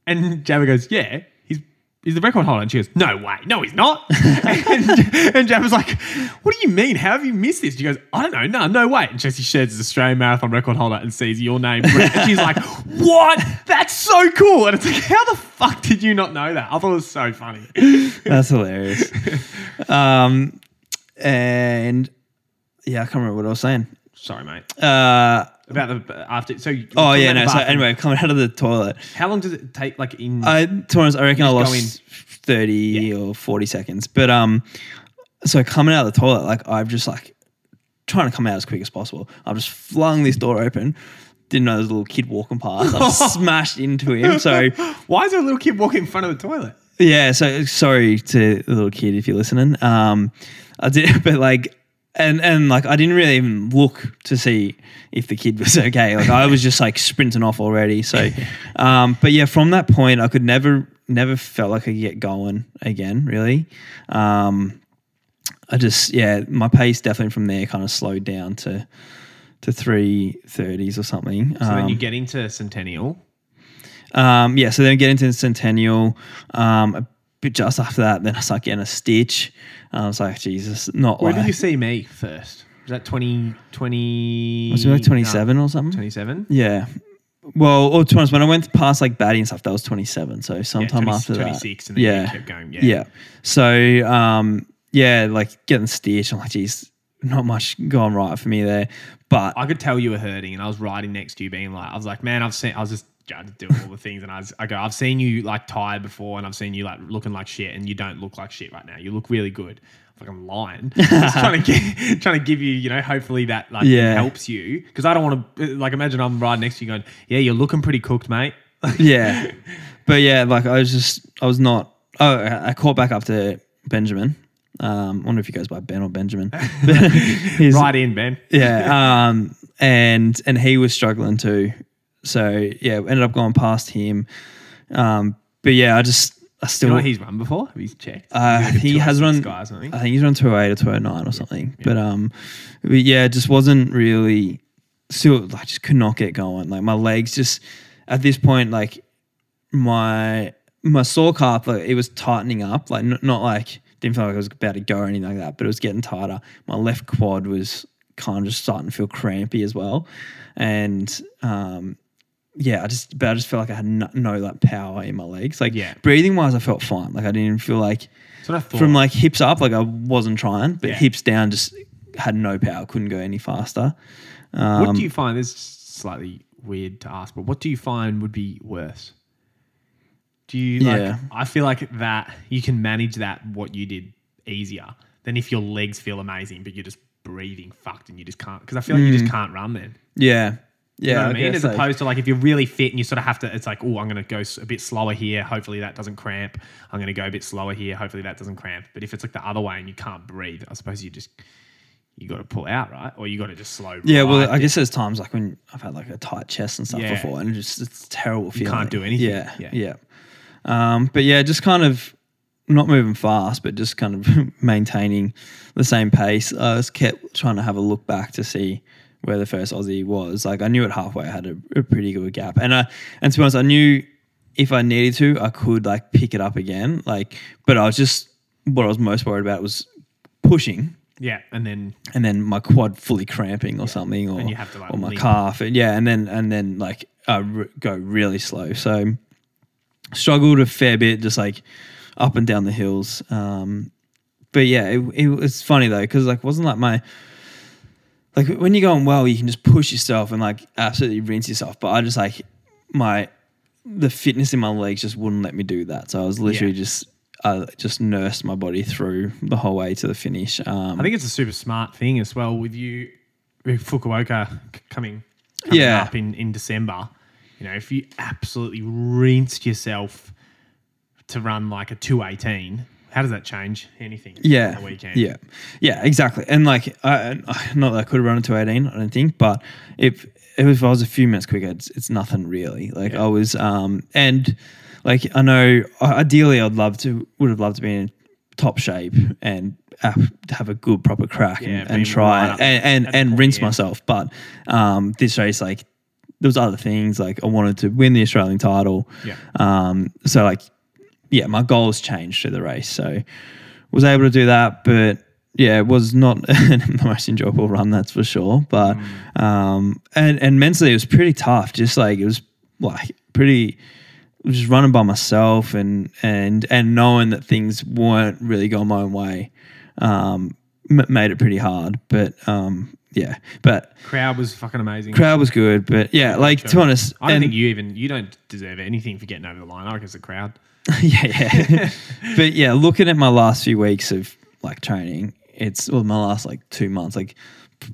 And Jabba goes, Yeah, he's the record holder. And she goes, no way, no, he's not. and, and Jab was like, what do you mean? How have you missed this? She goes, I don't know, no, no way. And Jesse Sheds is Australian marathon record holder and sees your name. And she's like, what? That's so cool. And it's like, how the fuck did you not know that? I thought it was so funny. That's hilarious. um, and yeah, I can't remember what I was saying. Sorry, mate. Uh, About the after. So. oh yeah, no. So anyway, coming out of the toilet, How long does it take? Like in. I to honest, I reckon I lost thirty or forty seconds. But um, so coming out of the toilet, like I've just like trying to come out as quick as possible. I've just flung this door open. Didn't know there was a little kid walking past. I've smashed into him. So why is there a little kid walking in front of the toilet? Yeah, so sorry to the little kid if you're listening. Um, I did, but like, and and like, I didn't really even look to see if the kid was okay. Like, I was just like sprinting off already. So, um, but yeah, from that point, I could never, never felt like I could get going again. Really, um, I just, yeah, my pace definitely from there kind of slowed down to to three thirties or something. So then Um, you get into Centennial. um, yeah, so then get into Centennial. Um, a bit just after that, then I start getting a stitch. And I was like, Jesus, not Where like. did you see me first? Was that 20, 20 was it like 27 or something? 27? Yeah. Well, or to be honest, when I went past like Batty and stuff, that was 27. So sometime 20 after that. 26 and then you yeah. kept going, yeah. Yeah. So, um, yeah, like getting stitched. I'm like, geez, not much going right for me there. But I could tell you were hurting, and I was riding next to you, being like, I was like, man, I've seen, I was just trying to do all the things, and I, was, I go, I've seen you like tired before, and I've seen you like looking like shit, and you don't look like shit right now. You look really good. Like I'm lying. Just trying to get, trying to give you, you know, hopefully that like Yeah. helps you because I don't want to like imagine I'm riding next to you going, yeah, you're looking pretty cooked, mate. yeah. But yeah, like I was just, I was not, oh, I caught back up to Benjamin. Um, I wonder if he goes by Ben or Benjamin. He's- right in, Ben. yeah. Um, and and he was struggling too. So yeah, ended up going past him. Um, but yeah, I just I still you know he's run before? Have you checked? uh, He's like a he has run. guy or something. I think he's run two eight or two oh nine or something. But um, but yeah, it just wasn't really. Still, I just could not get going. Like my legs just at this point, like my my sore calf, like it was tightening up. Like n- not like didn't feel like I was about to go or anything like that, but it was getting tighter. My left quad was kind of just starting to feel crampy as well, and um, yeah, I just but I just felt like I had no, no like power in my legs. Like Yeah. breathing wise, I felt fine. Like I didn't even feel like That's what I thought. from like hips up, like I wasn't trying, but Yeah. hips down just had no power, couldn't go any faster. Um, what do you find? This is slightly weird to ask, but what do you find would be worse? Do you like? Yeah. I feel like that you can manage that what you did easier than if your legs feel amazing, but you're just breathing fucked and you just can't. Because I feel like you just can't run then. yeah, You yeah. know what I mean? As so. opposed to like if you're really fit and you sort of have to, it's like, oh, I'm going to go a bit slower here. Hopefully that doesn't cramp. I'm going to go a bit slower here. Hopefully that doesn't cramp. But if it's like the other way and you can't breathe, I suppose you just you got to pull out, right? Or you got to just slow. yeah, well, I guess there's times like when I've had like a tight chest and stuff Yeah. before, and it's just it's terrible feeling. You can't do anything. Yeah, Yeah. yeah. Um, but yeah, just kind of not moving fast, but just kind of maintaining the same pace. I was kept trying to have a look back to see where the first Aussie was. Like I knew at halfway I had a, a pretty good gap, and I and to be honest, I knew if I needed to, I could like pick it up again. Like, but I was just what I was most worried about was pushing Yeah, and then and then my quad fully cramping or something, or, And you have to, like, or my calf, and yeah, and then and then like uh, go really slow. So struggled a fair bit, just like up and down the hills. Um, but yeah, it, it was funny though because like wasn't like my like when you're going well, you can just push yourself and like absolutely rinse yourself. But I just like my the fitness in my legs just wouldn't let me do that. So I was literally Yeah. just I just nursed my body through the whole way to the finish. Um, I think it's a super smart thing as well with you with Fukuoka coming, coming Yeah. up in, in December. You know, if you absolutely rinsed yourself to run like a 218, how does that change anything yeah, weekend? Yeah, yeah, exactly. And like, I, I- not that I could have run it to eighteen, I don't think, but if if I was a few minutes quicker, it's, it's nothing really. Like Yeah. I was, um, and like I know, ideally, I'd love to, would have loved to be in top shape and have, a good proper crack Yeah, and, and try right and and, and point, rinse yeah. myself. But um, this race, like, there was other things like I wanted to win the Australian title. Yeah. Um, so like yeah, my goals changed through the race. So was able to do that, but yeah, it was not the most enjoyable run, that's for sure. But um, and and mentally it was pretty tough. Just like it was like pretty just running by myself and and and knowing that things weren't really going my own way um, m- made it pretty hard. But um, yeah, but Crowd was fucking amazing. crowd was good. But yeah, like to be honest, I don't think you even you don't deserve anything for getting over the line. I reckon it's the crowd. yeah, yeah. but yeah, looking at my last few weeks of like training, it's well, my last like two months, like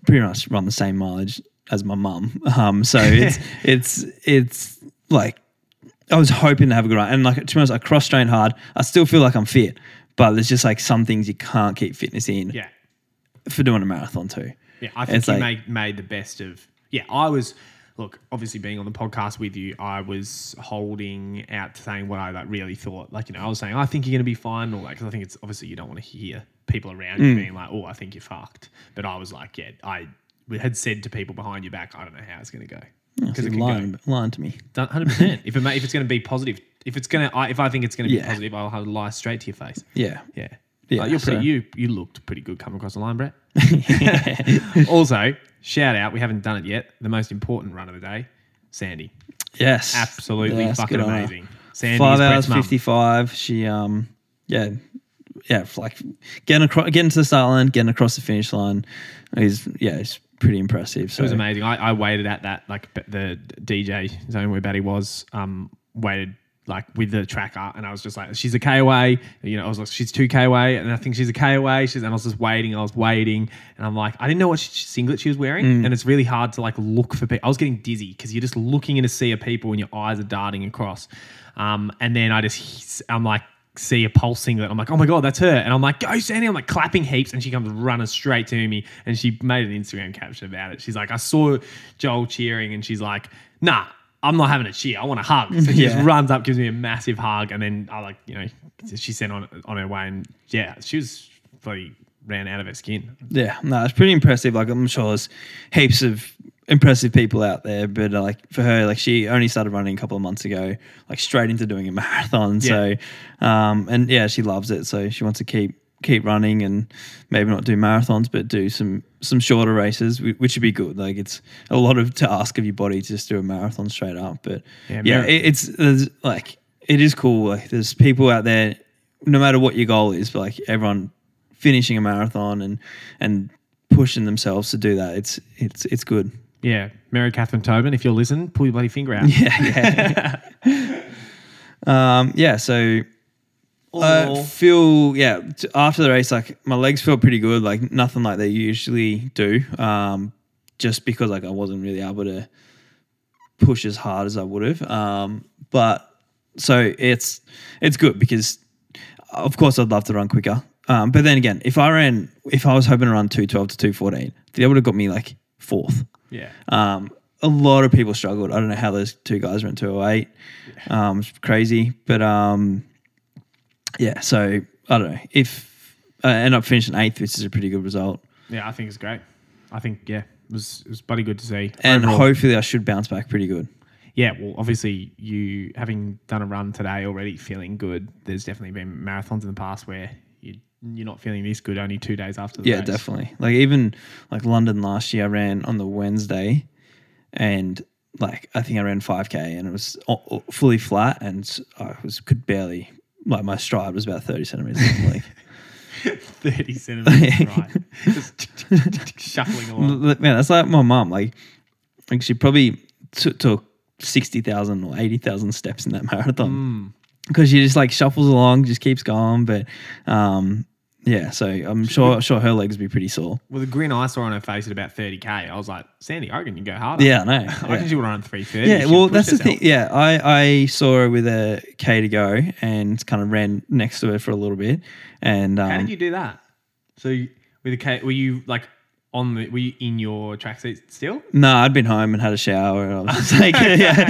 pretty much run the same mileage as my mum. Um, so it's it's it's like I was hoping to have a good run, and like to be honest, I cross train hard. I still feel like I'm fit, but there's just like some things you can't keep fitness in Yeah, for doing a marathon too. yeah. I think It's you like- made made the best of. Yeah, I was. Look, obviously being on the podcast with you, I was holding out saying what I like really thought. Like you know, I was saying I think you're going to be fine, or like, because I think it's obviously you don't want to hear people around Mm. you being like, "Oh, I think you're fucked." But I was like, "Yeah, I." Had said to people behind your back, "I don't know how it's going to go." Because So it go lying, lying to me. Hundred percent. If it if it's going to be positive, if it's going to, I, if I think it's going to be Yeah. positive, I'll have lie straight to your face. Yeah, Yeah, Yeah, you're pretty. so- You you looked pretty good coming across the line, Brett. also, shout out. We haven't done it yet. The most important run of the day, Sandy. yes, Absolutely fucking good on her. amazing. Sandy five hours fifty five. She um yeah yeah like getting across getting to the start line, getting across the finish line is yeah it's pretty impressive. So It was amazing. I, I waited at that like the DJ zone where Betty was. Um, waited like with the tracker, and I was just like, she's a K away. You know, I was like, she's two K away, and I think she's a K away. She's and I was just waiting. I was waiting, and I'm like, I didn't know what she, singlet she was wearing, Mm. and it's really hard to like look for people. I was getting dizzy because you're just looking in a sea of people, and your eyes are darting across. Um, and then I just I'm like see a pulse singlet. I'm like, oh my god, that's her. And I'm like, go Sandy. I'm like clapping heaps, and she comes running straight to me, and she made an Instagram caption about it. She's like, I saw Joel cheering, and she's like, nah. I'm not having a cheer. I want a hug. So she just runs up, gives me a massive hug, and then I like, you know, she sent on on her way, and yeah, she was bloody ran out of her skin. yeah no it's pretty impressive. Like I'm sure there's heaps of impressive people out there, but uh, like for her, like she only started running a couple of months ago, like straight into doing a marathon. So um and yeah, she loves it. So she wants to keep keep running and maybe not do marathons, but do some some shorter races, which would be good. Like it's a lot of to ask of your body to just do a marathon straight up. But Yeah, yeah, it, it's there's, like it is cool. Like there's people out there, no matter what your goal is, but like everyone finishing a marathon and and pushing themselves to do that. It's it's it's good. Yeah, Mary Catherine Tobin, if you're listening, pull your bloody finger out. Yeah, yeah. um, yeah. So I Oh. feel yeah. After the race, like my legs felt pretty good. Like nothing like they usually do. Um, just because like I wasn't really able to push as hard as I would have. Um, but so it's it's good because of course I'd love to run quicker. Um, but then again, if I ran, if I was hoping to run two twelve to two fourteen, that would have got me like fourth. yeah. Um, a lot of people struggled. I don't know how those two guys went 208. Um, it's crazy. But um, yeah, so I don't know. If I end up finishing eighth, which is a pretty good result. Yeah, I think it's great. I think yeah, it was it was bloody good to see. And Overall- hopefully I should bounce back pretty good. yeah, well, obviously you having done a run today already, feeling good. There's definitely been marathons in the past where you you're not feeling this good only two days after the Yeah, race. definitely. Like even like London last year, I ran on the Wednesday, and like I think I ran 5k, and it was o- o- fully flat, and I was could barely like my stride was about 30 centimeters. Like, thirty centimeters, right? Just shuffling along. Man, that's like my mom. Like, like she probably t- took sixty thousand or eighty thousand steps in that marathon Hmm. because she just like shuffles along, just keeps going. But um, yeah, so I'm sure sure her legs would be pretty sore. With the grin I saw on her face at about thirty k, I was like, Sandy, I reckon you go harder. Yeah, I know. I reckon she would run three thirty. Yeah, well, that's the thing. Yeah, I, I saw her with a K to go and kind of ran next to her for a little bit. And um, How did you do that? So you- with a K, were you like on the? Were you in your tracksuit still? no, I'd been home and had a shower. And I was like, yeah,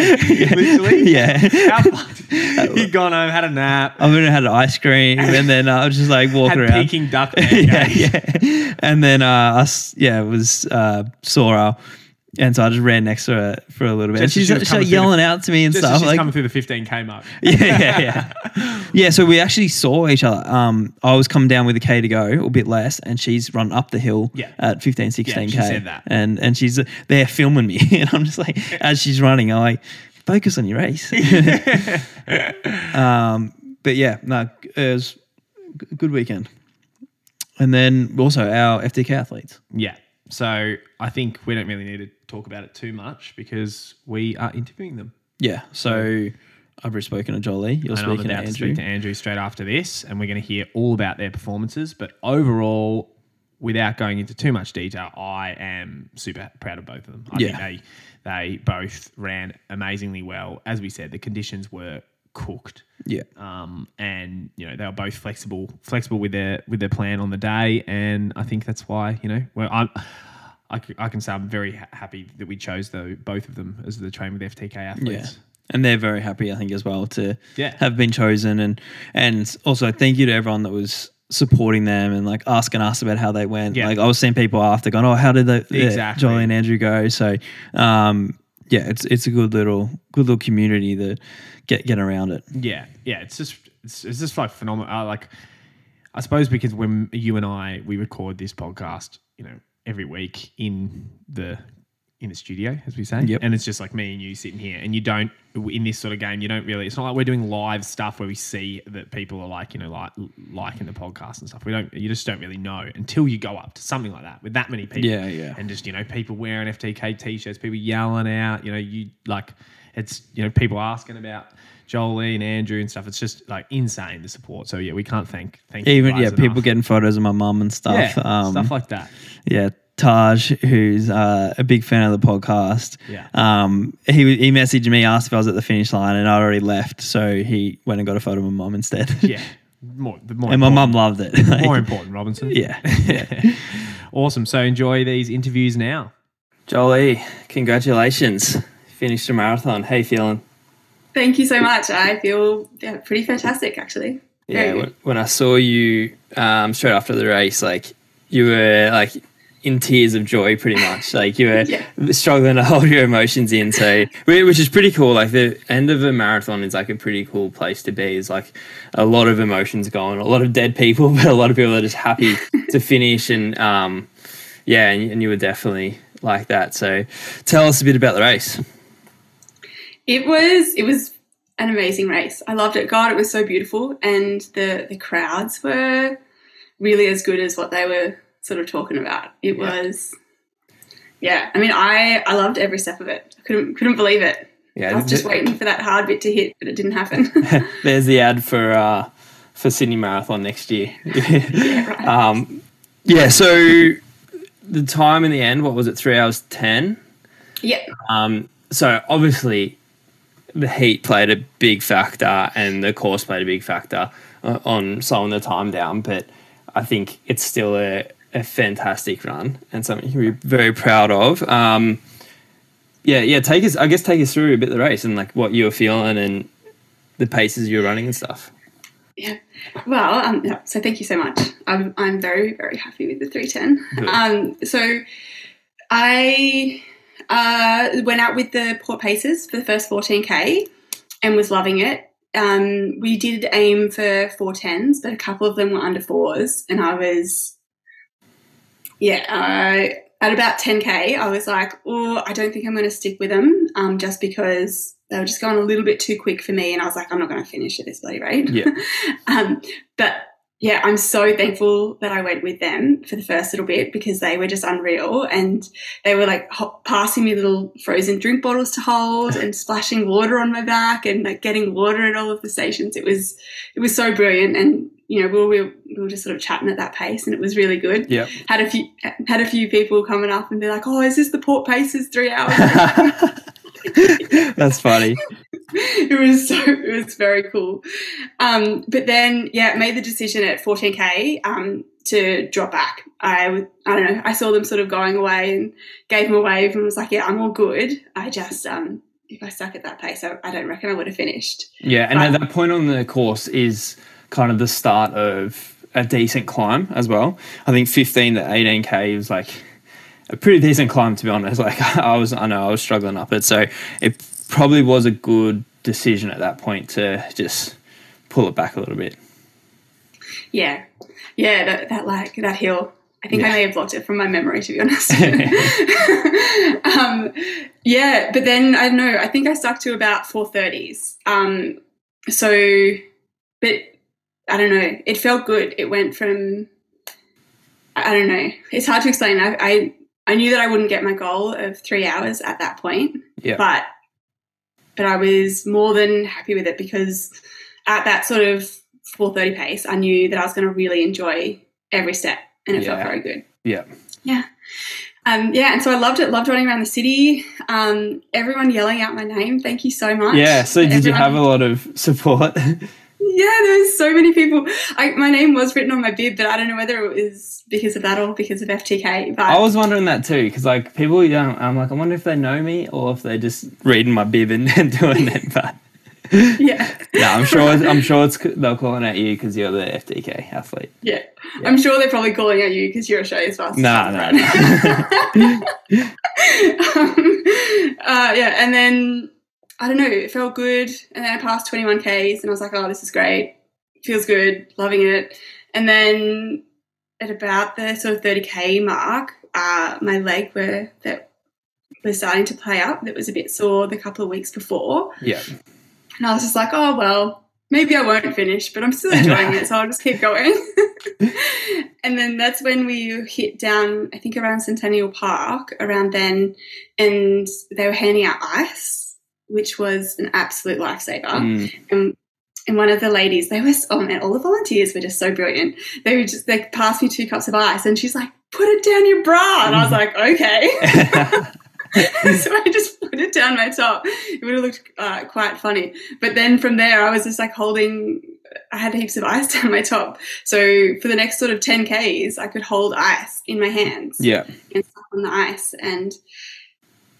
Literally? yeah. How fucked? You'd gone home, had a nap, I went and had an ice cream, and then I was just like walking had around. peking duck yeah, yeah. And then uh, us, yeah, it was uh, Sora. And so I just ran next to her for a little bit. Just and she's, she's like through the- yelling out to me and stuff. she's Like, coming through the 15k mark. yeah, yeah, yeah. yeah, so we actually saw each other. Um, I was coming down with a K to go, a bit less, and she's run up the hill Yeah. at 15, 16K. she said that. And, and she's there filming me. And I'm just like, as she's running, I'm like, focus on your race. um, but yeah, no, it was a good weekend. And then also our FTK athletes. Yeah. So I think we don't really need to talk about it too much because we are interviewing them. Yeah, so I've already spoken to Jolie. You're and I'm speaking to about to Andrew. speak to Andrew straight after this, and we're going to hear all about their performances. But overall, without going into too much detail, I am super proud of both of them. I Yeah. think they they both ran amazingly well. As we said, the conditions were cooked. yeah. Um, and you know they were both flexible, flexible with their with their plan on the day, and I think that's why you know well I'm. I, c- I can say I'm very ha- happy that we chose the, both of them as the train with FTK Yeah. athletes. And they're very happy, I think, as well to Yeah. have been chosen. And and also thank you to everyone that was supporting them and like asking us about how they went. Yeah. Like I was seeing people after going, Oh, how did the yeah, Exactly. Jolie and Andrew go? So um yeah, it's it's a good little good little community that get get around it. Yeah, yeah, it's just it's, it's just like phenomenal. Uh, like, I suppose because when you and I we record this podcast, you know, every week in the in the studio, as we say, Yep. and it's just like me and you sitting here, and you don't in this sort of game, you don't really. It's not like we're doing live stuff where we see that people are like you know like liking the podcast and stuff. We don't. You just don't really know until you go up to something like that with that many people. Yeah, yeah. and just you know people wearing FTK t-shirts, people yelling out. You know, you like it's you know people asking about Jolie and Andrew and stuff. It's just like insane the support. So yeah, we can't thank thank you Even yeah, people getting photos of my mum and stuff. yeah um, stuff like that. Yeah, Taj, who's uh, a big fan of the podcast. Yeah. Um, he he messaged me, asked if I was at the finish line, and I'd already left, so he went and got a photo of my mum instead. Yeah, more more and my important- mum loved it. Like, more important, Robinson. yeah. awesome. So enjoy these interviews now. Jolie, congratulations! Finished a marathon. How you feeling? Thank you so much. I feel yeah, pretty fantastic, actually. Yeah, Very when, good. when I saw you um, straight after the race, like you were like in tears of joy, pretty much. Like you were Yeah. struggling to hold your emotions in. So, which is pretty cool. Like the end of a marathon is like a pretty cool place to be. Is like a lot of emotions going, a lot of dead people, but a lot of people are just happy to finish. And um, yeah, and, and you were definitely like that. So, tell us a bit about the race. It was it was an amazing race. I loved it. God, it was so beautiful, and the the crowds were really as good as what they were sort of talking about. It Yeah. was, yeah. I mean, I I loved every step of it. I couldn't couldn't believe it. Yeah, I was just waiting for that hard bit to hit, but it didn't happen. There's the ad for uh, for Sydney Marathon next year. yeah, right. um, yeah. So the time in the end, what was it? Three hours ten. yeah, Um, so obviously, the heat played a big factor, and the course played a big factor uh, on slowing the time down. But I think it's still a, a fantastic run and something you can be very proud of. Um, yeah, yeah. Take us, I guess, take us through a bit of the race and like what you were feeling and the paces you were running and stuff. Yeah. Well, um, yeah, so thank you so much. I'm, I'm very, very happy with the 310. Um, so I uh, went out with the Port Pacers for the first 14K and was loving it. Um, we did aim for 410s, but a couple of them were under fours. And I was, yeah, uh, at about 10K, I was like, oh, I don't think I'm going to stick with them um, just because they were just going a little bit too quick for me. And I was like, I'm not going to finish at this bloody rate. Yeah. um, but yeah, I'm so thankful that I went with them for the first little bit because they were just unreal and they were like ho- passing me little frozen drink bottles to hold and splashing water on my back and like getting water at all of the stations. It was it was so brilliant and you know we were, we were just sort of chatting at that pace and it was really good. Yeah, Had a few had a few people coming up and be like, "Oh, is this the Port Pacers three hours?" That's funny. it was so it was very cool. Um, but then yeah, made the decision at 14k um, to drop back. I I don't know. I saw them sort of going away and gave them a wave and was like, yeah, I'm all good. I just um, if I stuck at that pace, I, I don't reckon I would have finished. Yeah, and at that point on the course is kind of the start of a decent climb as well. I think 15 to 18k was like a pretty decent climb to be honest. Like I was, I know I was struggling up it, so it probably was a good decision at that point to just pull it back a little bit. Yeah, yeah, that, that like that hill. I think Yeah. I may have blocked it from my memory, to be honest. um, yeah, but then I don't know. I think I stuck to about four thirties. Um, so, but I don't know. It felt good. It went from I don't know. It's hard to explain. I I, I knew that I wouldn't get my goal of three hours at that point, Yeah. but but I was more than happy with it because at that sort of 4:30 pace, I knew that I was going to really enjoy every step, and it felt very good. Yeah. Yeah. Um, yeah, and so I loved it. Loved running around the city. Um, everyone yelling out my name. Thank you so much. Yeah. So did you Everyone- have a lot of support? Yeah, there was so many people. I, my name was written on my bib, but I don't know whether it was because of that or because of FTK. But I was wondering that too, because like people, don't, I'm like, I wonder if they know me or if they're just reading my bib and, and doing it. But yeah, no, I'm sure, I'm sure it's they're calling at you because you're the FTK athlete. yeah, I'm sure they're probably calling at you because you're Australia's fastest. Nah, nah, right? um, uh, yeah, and then I don't know, it felt good, and then I passed 21k's, and I was like, oh, this is great, feels good, loving it, and then at about the sort of 30k mark, uh, my leg were that was starting to play up. That was a bit sore the couple of weeks before, Yeah. and I was just like, oh well. Maybe I won't finish, but I'm still enjoying it, so I'll just keep going. and then that's when we hit down, I think around Centennial Park, around then, and they were handing out ice, which was an absolute lifesaver. Mm. And, and one of the ladies, they were, oh man, all the volunteers were just so brilliant. They were just, they passed me two cups of ice, and she's like, put it down your bra. And I was like, okay. so I just put it down my top. It would have looked uh, quite funny. But then from there, I was just like holding, I had heaps of ice down my top. So for the next sort of 10 Ks, I could hold ice in my hands yeah. and stuff on the ice. And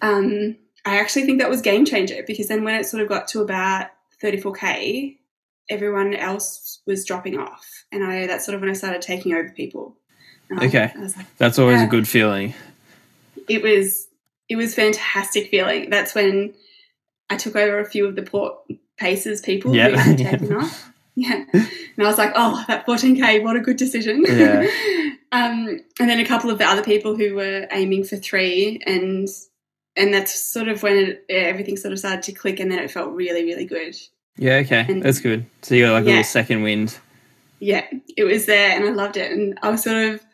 um, I actually think that was game changer because then when it sort of got to about 34K, everyone else was dropping off. And I that's sort of when I started taking over people. Okay. Like, That's always Yeah. a good feeling. it was it was fantastic feeling. That's when I took over a few of the port paces people Yeah. who had taken off. Yeah, and I was like, oh, that 14k, what a good decision. Yeah. um, and then a couple of the other people who were aiming for three, and and that's sort of when it, everything sort of started to click, and then it felt really, really good. Yeah. Okay. And- That's good. So you got like a little second wind. yeah, it was there, and I loved it. And I was sort of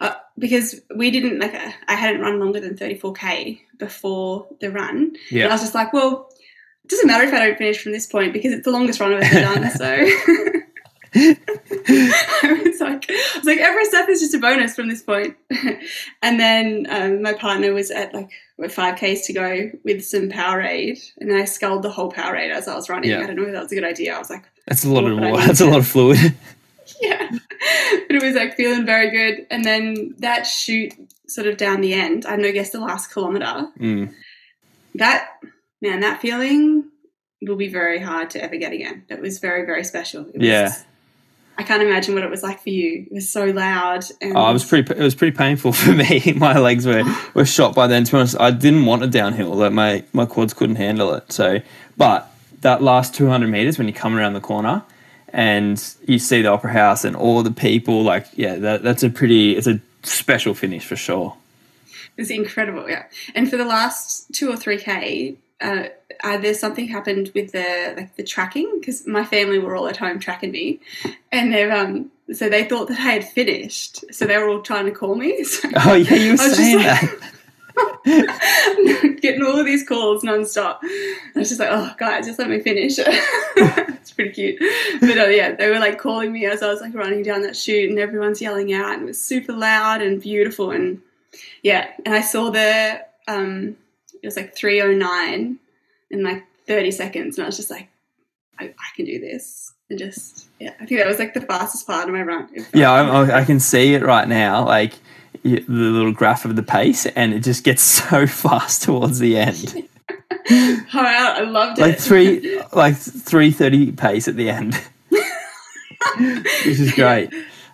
uh, because we didn't like uh, I hadn't run longer than 34k before the run, and I was just like, well, it doesn't matter if I don't finish from this point because it's the longest run I've ever done. So I was like, I was like, every step is just a bonus from this point. and then um, my partner was at like with 5Ks to go with some Powerade, and I sculled the whole Powerade as I was running. Yeah. I don't know if that was a good idea. I was like, That's a lot of What would I water. That's a lot of fluid. yeah. but it was like feeling very good. And then that shoot sort of down the end, I know, guess the last kilometer, Mm. that, man, that feeling will be very hard to ever get again. That was very, very special. It Yeah. I can't imagine what it was like for you. It was so loud. And Oh, it was pretty. It was pretty painful for me. My legs were, were shot by then. To be honest, I didn't want a downhill. Like my my quads couldn't handle it. So, but that last two hundred meters when you come around the corner and you see the opera house and all the people, like yeah, that, that's a pretty. It's a special finish for sure. It was incredible, yeah. And for the last two or three k, uh, uh, there's something happened with the like the tracking because my family were all at home tracking me, and they've um so they thought that I had finished, so they were all trying to call me. So Oh yeah, you were I was just saying like- that. getting all of these calls nonstop. I was just like, oh guys, just let me finish. it's pretty cute, but uh, yeah, they were like calling me as I was like running down that chute, and everyone's yelling out, and it was super loud and beautiful, and yeah, and I saw the um, it was like three oh nine in like thirty seconds, and I was just like, I, I can do this, and just yeah, I think that was like the fastest part of my run. Yeah, I, I- can see it right now. Like the little graph of the pace, and it just gets so fast towards the end. oh, I loved it. like three like three thirty pace at the end, which is great.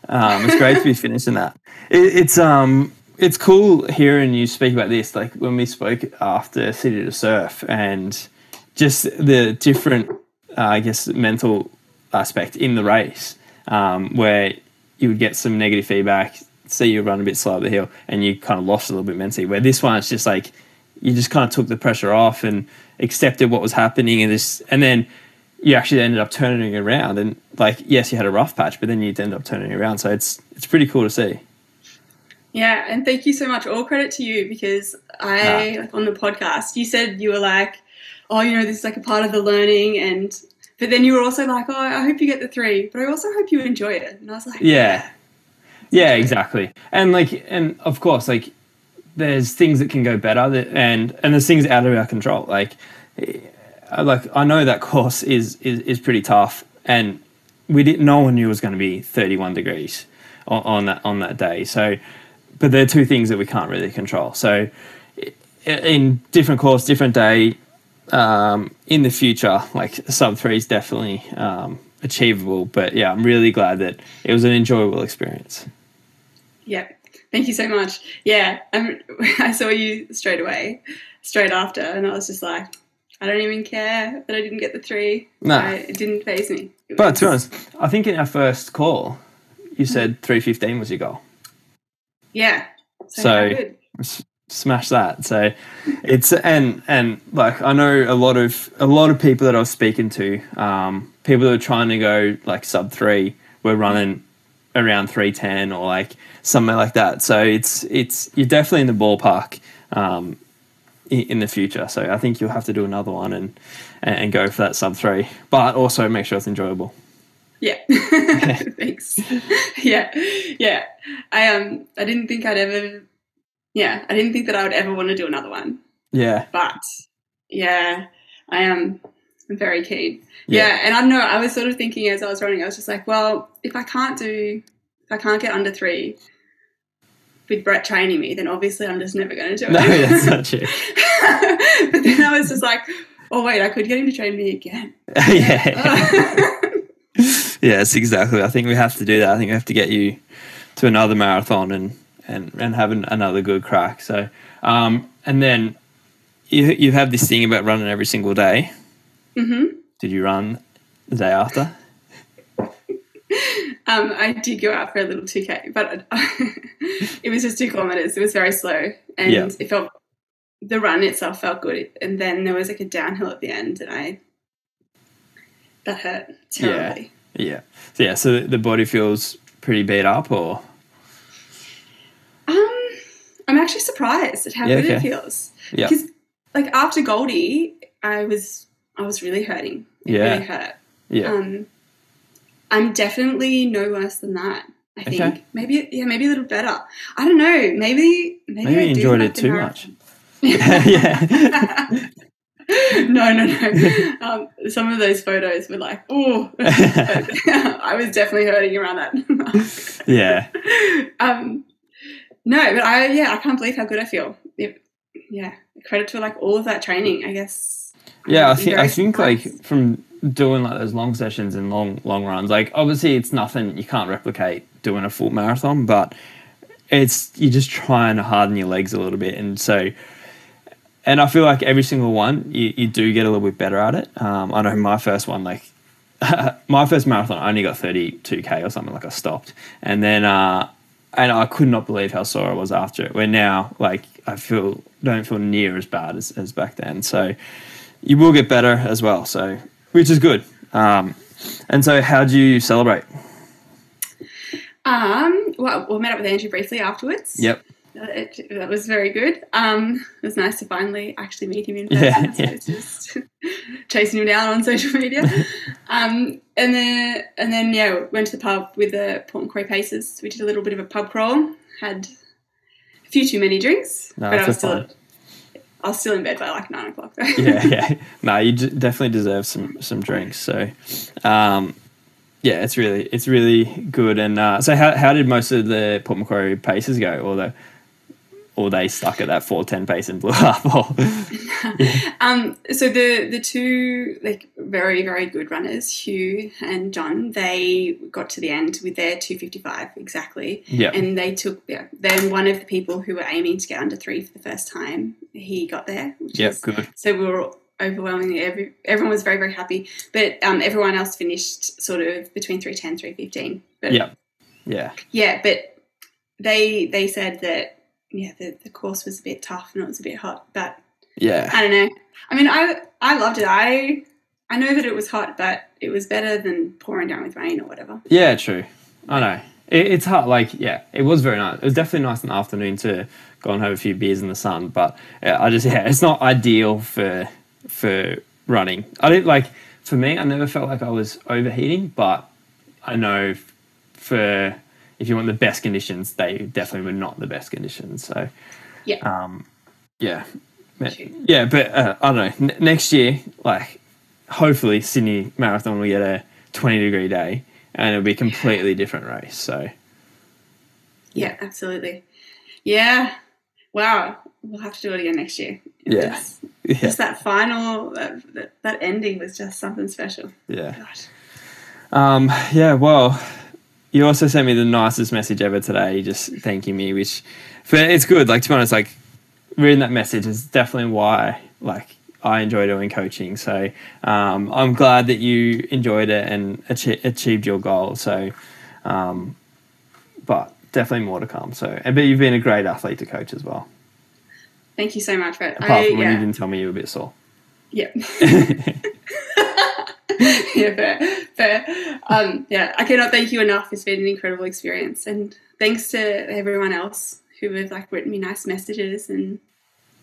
Um, it's great to be finishing that. It, it's um it's cool hearing you speak about this. Like when we spoke after City to Surf, and just the different, uh, I guess, mental aspect in the race, um, where you would get some negative feedback, see you run a bit slow up the hill, and you kind of lost a little bit mentally. Where this one, it's just like you just kind of took the pressure off and accepted what was happening, and this, and then you actually ended up turning around. And like, yes, you had a rough patch, but then you ended up turning around. So it's it's pretty cool to see. Yeah, and thank you so much. All credit to you because I Nah. like on the podcast you said you were like, oh, you know, this is like a part of the learning, and but then you were also like, oh, I hope you get the three, but I also hope you enjoy it. And I was like, Yeah. Yeah, exactly. And like and of course like there's things that can go better that, and and there's things out of our control. Like eh, like I know that course is is, is pretty tough and we didn't no one knew it was going to be 31 degrees on, on that on that day. So but they're two things that we can't really control. So in different course, different day, um, in the future, like sub three is definitely um, achievable. But yeah, I'm really glad that it was an enjoyable experience. Yeah. Thank you so much. Yeah, um, I saw you straight away, straight after, and I was just like, I don't even care that I didn't get the three. No. I, it didn't phase me. It But to be honest, I think in our first call, you said 315 was your goal. Yeah. So, So- how good. S- Smash that. So it's and and like I know a lot of a lot of people that I was speaking to, um, people that are trying to go like sub three, were running around 310 or like somewhere like that. So it's it's you're definitely in the ballpark um, in the future. So I think you'll have to do another one and and go for that sub three, but also make sure it's enjoyable. Yeah. Thanks. yeah. Yeah. I um I didn't think I'd ever yeah, I didn't think that I would ever want to do another one. Yeah, But yeah, I am I'm very keen. Yeah. Yeah. and I don't know, I was sort of thinking as I was running, I was just like, well, if I can't do if I can't get under three with Brett training me, then obviously I'm just never gonna do it. no, that's not true. but then I was just like, oh wait, I could get him to train me again. yeah. Yes, exactly. I think we have to do that. I think we have to get you to another marathon and and and have an, another good crack. So, um, and then you you have this thing about running every single day. hmm Did you run the day after? Um, I did go out for a little 2K, but it was just two kilometers. It was very slow, and Yeah. it felt the run itself felt good. And then there was like a downhill at the end, and I that hurt terribly. Yeah. So yeah. So the body feels pretty beat up, or Um, I'm actually surprised at how Yeah, good it feels. yeah, Because like after Goldie, I was I was really hurting. It Yeah. really hurt. yeah, Um, I'm definitely no worse than that. I think Okay. maybe yeah, maybe a little better. I don't know. Maybe maybe, Maybe I enjoyed it too marathon. yeah. no, no, no. Um, some of those photos were like, oh, I was definitely hurting around that. yeah. um, no, but I yeah, I can't believe how good I feel. It, yeah, credit to like all of that training. I guess. Yeah, I think I think like from doing like those long sessions and long long runs, like obviously it's nothing you can't replicate doing a full marathon, but it's you're just trying to harden your legs a little bit, and so. And I feel like every single one, you, you do get a little bit better at it. Um, I know my first one, like my first marathon, I only got 32k or something. Like I stopped, and then uh, and I could not believe how sore I was after it. Where now, like I feel don't feel near as bad as, as back then. So you will get better as well. So which is good. Um, and so how do you celebrate? Um, well, we met up with Andrew briefly afterwards. Yep. It, that was very good. Um, it was nice to finally actually meet him in person. so yeah. just chasing him down on social media. um, and then and then yeah, went to the pub with the Port Macquarie Pacers. We did a little bit of a pub crawl. Had a few too many drinks, No, but I was still. I was still in bed by like nine o'clock. yeah, yeah. No, you d- definitely deserve some some drinks. So, um, yeah, it's really it's really good. And uh, so, how how did most of the Port Macquarie Pacers go? The or they stuck at that four ten pace and blew up. Or, um, so the the two like very very good runners, Hugh and John, they got to the end with their two fifty five exactly, yeah, and they took yeah, then one of the people who were aiming to get under three for the first time, he got there. yeah, is- good. So we were overwhelmingly every everyone was very very happy, but um, everyone else finished sort of between 310 315. But Yeah, yeah, yeah, but they they said that yeah the, the course was a bit tough and it was a bit hot, but yeah, I don't know. I mean, I I loved it. I I know that it was hot, but it was better than pouring down with rain or whatever. yeah. True. I know. It, it's hot. Like, yeah, it was very nice. It was definitely nice in the afternoon to go and have a few beers in the sun. But I just yeah, it's not ideal for for running. I didn't like for me. I never felt like I was overheating, but I know for if you want the best conditions, they definitely were not the best conditions. So Yeah. um, yeah, yeah. But uh, I don't know. N- next year, like hopefully Sydney Marathon will get a twenty degree day, and it'll be a completely different race. So Yeah, absolutely. Yeah. Wow. We'll have to do it again next year. Yeah. Just, yeah, just that final that, that, that ending was just something special. yeah. God. Um, yeah, well, you also sent me the nicest message ever today, just thanking me, which but it's good. Like to be honest, like reading that message is definitely why like I enjoy doing coaching. So um, I'm glad that you enjoyed it and achi- achieved your goal. So, um, but definitely more to come. So, and but you've been a great athlete to coach as well. Thank you so much, Brett. Apart I, from when you didn't tell me you were a bit sore. Yeah. yeah, fair, fair. Um, yeah, I cannot thank you enough. It's been an incredible experience, and thanks to everyone else who have like written me nice messages and.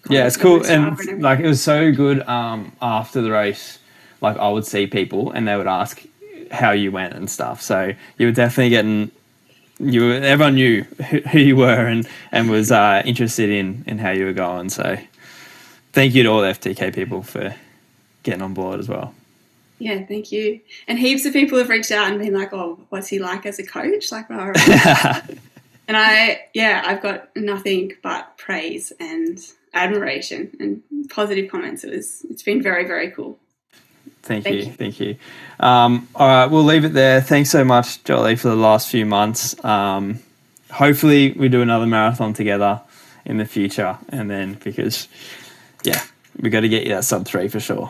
yeah, it's cool. And like it was so good um, after the race. Like I would see people and they would ask how you went and stuff. So you were definitely getting you. Were, everyone knew who, who you were and and was uh, interested in in how you were going. So thank you to all the FTK people for getting on board as well. Yeah, thank you. And heaps of people have reached out and been like, "Oh, what's he like as a coach?" Like, oh, and I, yeah, I've got nothing but praise and admiration and positive comments. It was, it's been very, very cool. Thank, Thank you, you. thank you. Um, all right, we'll leave it there. Thanks so much, Jolie, for the last few months. Um, hopefully, we do another marathon together in the future, and then because, yeah, we got to get you that sub three for sure.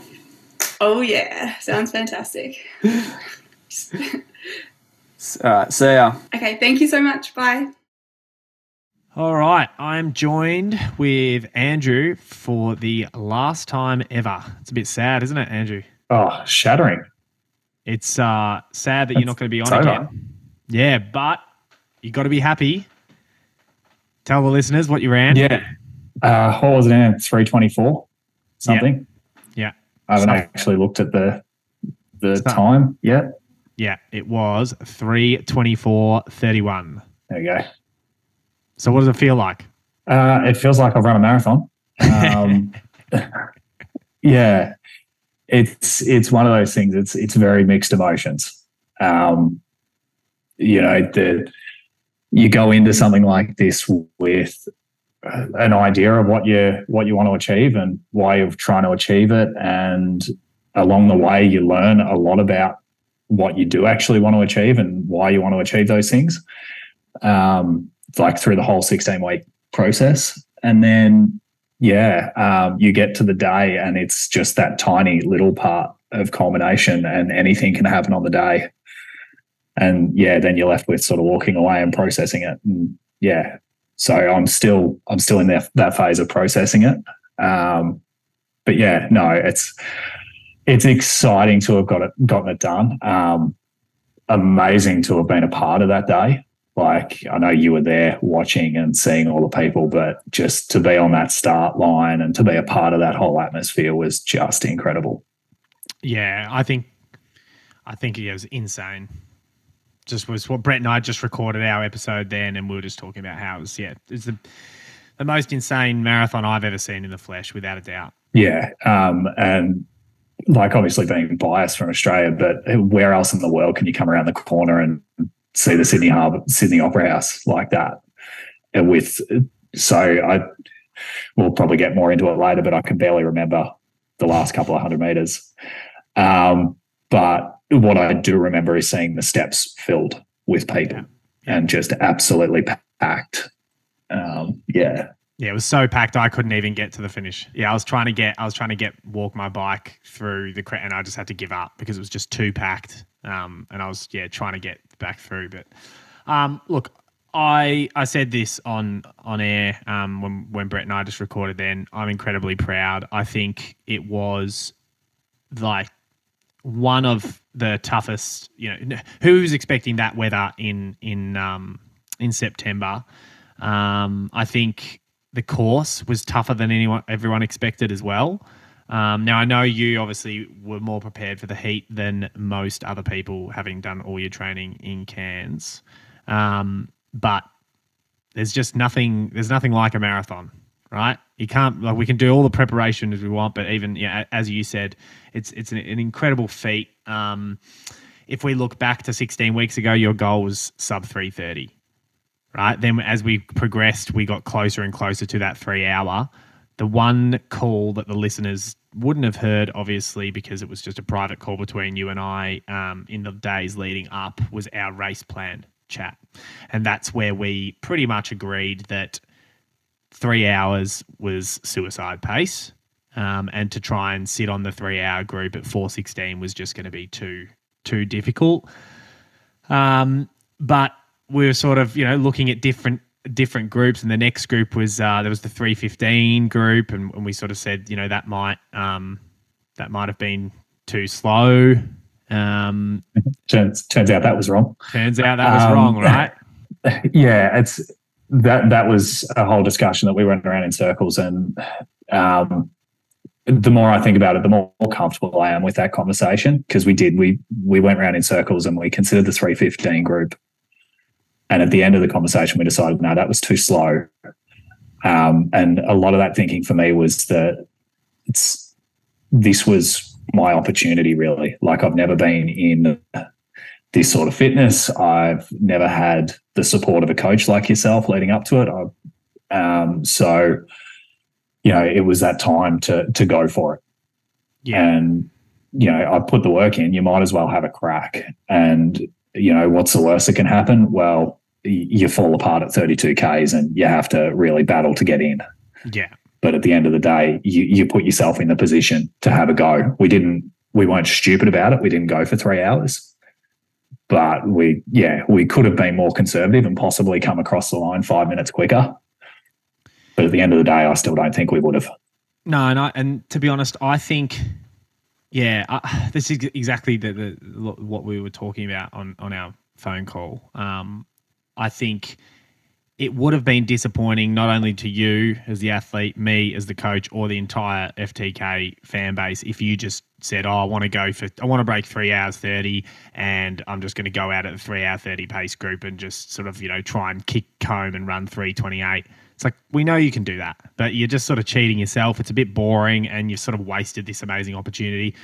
Oh yeah, sounds fantastic. S- All right, see ya. Okay, thank you so much. Bye. All right, I'm joined with Andrew for the last time ever. It's a bit sad, isn't it, Andrew? Oh, shattering. It's uh, sad that you're not going to be on It's over. again. Yeah, but you got to be happy. Tell the listeners what you ran. Yeah. Uh, what was it in? 324 something? Yeah. I haven't So- actually looked at the the So- time yet. Yeah, it was 324.31. There we go. So what does it feel like? Uh, it feels like I've run a marathon. Um, yeah, it's it's one of those things. It's it's very mixed emotions. Um, you know, the you go into something like this with an idea of what you what you want to achieve and why you're trying to achieve it, and along the way you learn a lot about what you do actually want to achieve and why you want to achieve those things. Um, like through the whole 16 week process. And then, yeah, um, you get to the day and it's just that tiny little part of culmination and anything can happen on the day. And yeah, then you're left with sort of walking away and processing it. And yeah, so I'm still, I'm still in that, that phase of processing it. Um, but yeah, no, it's, it's exciting to have got it, gotten it done. Um, amazing to have been a part of that day like I know you were there watching and seeing all the people, but just to be on that start line and to be a part of that whole atmosphere was just incredible. Yeah, I think I think it was insane. Just was what Brett and I just recorded our episode then, and we were just talking about how it was. Yeah, it's the the most insane marathon I've ever seen in the flesh, without a doubt. Yeah. Um, and like obviously being biased from Australia, but where else in the world can you come around the corner and see the Sydney Harbour, Sydney Opera House like that? And with so I we'll probably get more into it later, but I can barely remember the last couple of hundred meters. Um, but what I do remember is seeing the steps filled with people Yeah. and just absolutely packed. Um, yeah, Yeah, it was so packed I couldn't even get to the finish. Yeah, I was trying to get I was trying to get walk my bike through the and I just had to give up because it was just too packed. Um, and I was yeah trying to get back through. But um, look, I I said this on on air um, when when Brett and I just recorded. Then I'm incredibly proud. I think it was like one of the toughest. You know, who was expecting that weather in in um, in September? Um, I think the course was tougher than anyone everyone expected as well. Um, now I know you obviously were more prepared for the heat than most other people, having done all your training in Cairns. Um, but there's just nothing. There's nothing like a marathon, right? You can't like we can do all the preparation as we want, but even yeah, as you said, it's it's an, an incredible feat. Um, if we look back to 16 weeks ago, your goal was sub 330 right? Then as we progressed, we got closer and closer to that three hour. The one call that the listeners wouldn't have heard, obviously, because it was just a private call between you and I um, in the days leading up, was our race plan chat. And that's where we pretty much agreed that three hours was suicide pace. Um, and to try and sit on the three hour group at 416 was just going to be too too difficult. Um, but we were sort of you know looking at different different groups, and the next group was uh, there was the three fifteen group, and, and we sort of said you know that might um, that might have been too slow. Um, turns turns out that was wrong. turns out that was Um, wrong, right? yeah, it's that that was a whole discussion that we went around in circles, and um, the more I think about it, the more comfortable I am with that conversation because we did we we went around in circles and we considered the three fifteen group, and at the end of the conversation, we decided no, that was too slow, um, and a lot of that thinking for me was that it's this was my opportunity really. Like I've never been in this sort of fitness. I've never had the support of a coach like yourself leading up to it. I, um, so, you know, it was that time to to go for it. Yeah, And you know, I put the work in. You might as well have a crack. And you know, what's the worst that can happen? Well, you fall apart at 32 k's, and you have to really battle to get in. yeah, But at the end of the day, you you put yourself in the position to have a go. We didn't. We weren't stupid about it. We didn't go for three hours but we yeah we could have been more conservative and possibly come across the line five minutes quicker but at the end of the day i still don't think we would have No, and I, and to be honest, I think, yeah, I, this is exactly the, the what we were talking about on on our phone call. Um, I think it would have been disappointing not only to you as the athlete, me as the coach, or the entire FTK fan base if you just said, "Oh, I want to go for, I want to break three hours thirty, and I'm just going to go out at the three hour thirty pace group and just sort of you know try and kick home and run three twenty eight. It's like we know you can do that, but you're just sort of cheating yourself. It's a bit boring, and you've sort of wasted this amazing opportunity.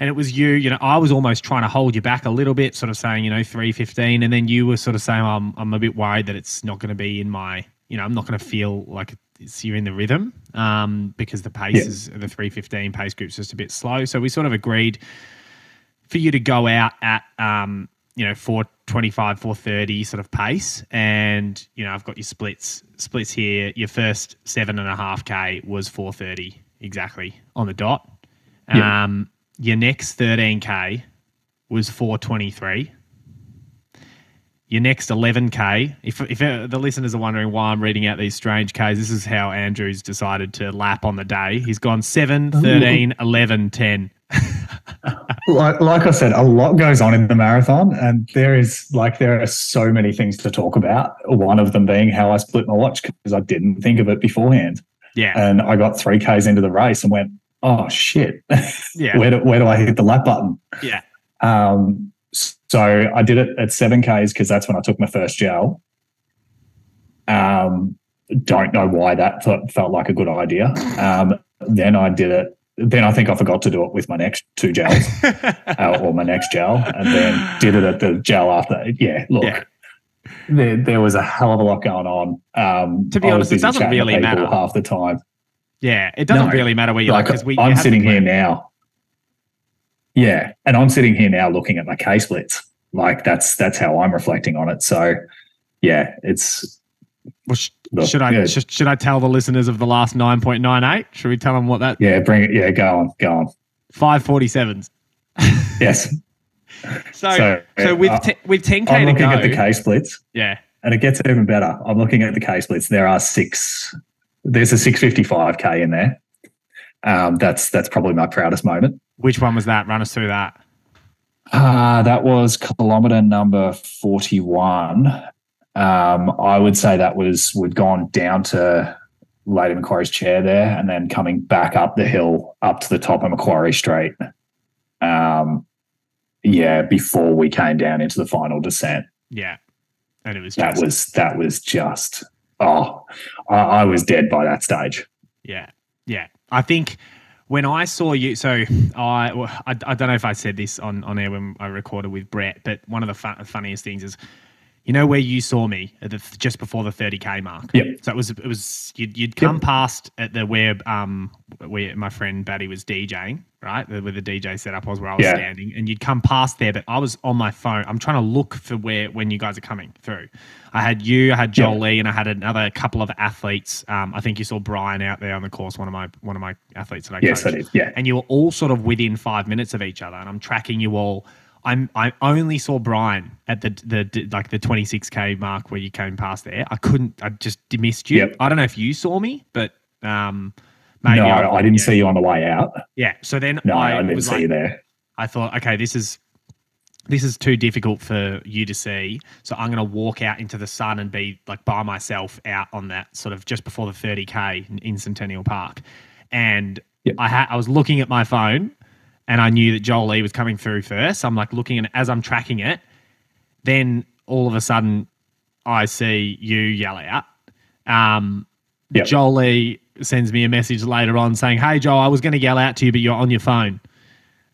And it was you, you know, I was almost trying to hold you back a little bit, sort of saying, you know, three fifteen, and then you were sort of saying, I'm, I'm a bit worried that it's not going to be in my, you know, I'm not going to feel like it's, you're in the rhythm, um, because the pace Yeah. is the three fifteen pace group's just a bit slow. So we sort of agreed for you to go out at um, you know, 425, 430 sort of pace. And, you know, I've got your splits splits here. Your first seven and a half K was 430 exactly on the dot. Yeah. Um, your next 13K was 423. Your next 11K, if, if uh, the listeners are wondering why I'm reading out these strange Ks, this is how Andrew's decided to lap on the day. He's gone 7, 13, 11, 10. like, like i said a lot goes on in the marathon and there is like there are so many things to talk about one of them being how i split my watch because i didn't think of it beforehand Yeah. and i got three k's into the race and went oh shit Yeah. where, do, where do i hit the lap button Yeah. Um, so I did it at seven Ks because that's when I took my first gel. Um, don't know why that felt, felt like a good idea. Um, then I did it. Then I think I forgot to do it with my next two gels uh, or my next gel, and then did it at the gel after. Yeah, look, Yeah. there, there was a hell of a lot going on. Um, To be honest, it doesn't really matter. half the time. Yeah, it doesn't No. really matter where you are Like because we. I'm sitting here now. Yeah, and I'm sitting here now looking at my K splits. Like that's that's how I'm reflecting on it. So, yeah, it's Well, sh- Look, should I yeah. sh- should I tell the listeners of the last nine point nine eight? Should we tell them what that yeah. Bring it. Yeah, go on, go on. five forty sevens? Yes, So So, so with uh, t- with ten k I'm looking go, at the K splits. yeah, And it gets even better. I'm looking at the K splits. There are six. There's a 655k in there. Um, that's that's probably my proudest moment. which one was that? Run us through that. Uh, that was kilometer number 41. Um, I would say that was we'd gone down to Lady Macquarie's chair there, and then coming back up the hill up to the top of Macquarie Street. Um, yeah, before we came down into the final descent. Yeah, and it was that just, was that was just oh I, I was dead by that stage Yeah, yeah. I think when I saw you, so I, I, I don't know if I said this on, on air when I recorded with Brett, but one of the fun, funniest things is, you know, where you saw me at the, just before the thirty k mark. Yeah. So it was it was you'd, you'd come past at the where um where my friend Batty was DJing right where the DJ setup was where I was Yeah. standing, and you'd come past there, but I was on my phone. I'm trying to look for where when you guys are coming through. I had you, I had Jolie, Yep. And I had another couple of athletes. Um, I think you saw Brian out there on the course, one of my one of my athletes that I yes coached. I did yeah And you were all sort of within five minutes of each other, and I'm tracking you all. I'm I only saw Brian at the the like the 26k mark where you came past there. I couldn't. I just missed you. Yep. I don't know if you saw me, but um, maybe no I, didn't yeah. see you on the way out Yeah. So then no I, I, didn't see like, you there I thought, okay, this is this is too difficult for you to see. So I'm going to walk out into the sun and be like by myself out on that sort of just before the 30k in, in Centennial Park. And Yep. I had I was looking at my phone and I knew that Jolie was coming through first. I'm like looking and as I'm tracking it, then all of a sudden I see you yell out. Um, Yep. Jolie sends me a message later on saying, "Hey Joel, I was going to yell out to you, but you're on your phone."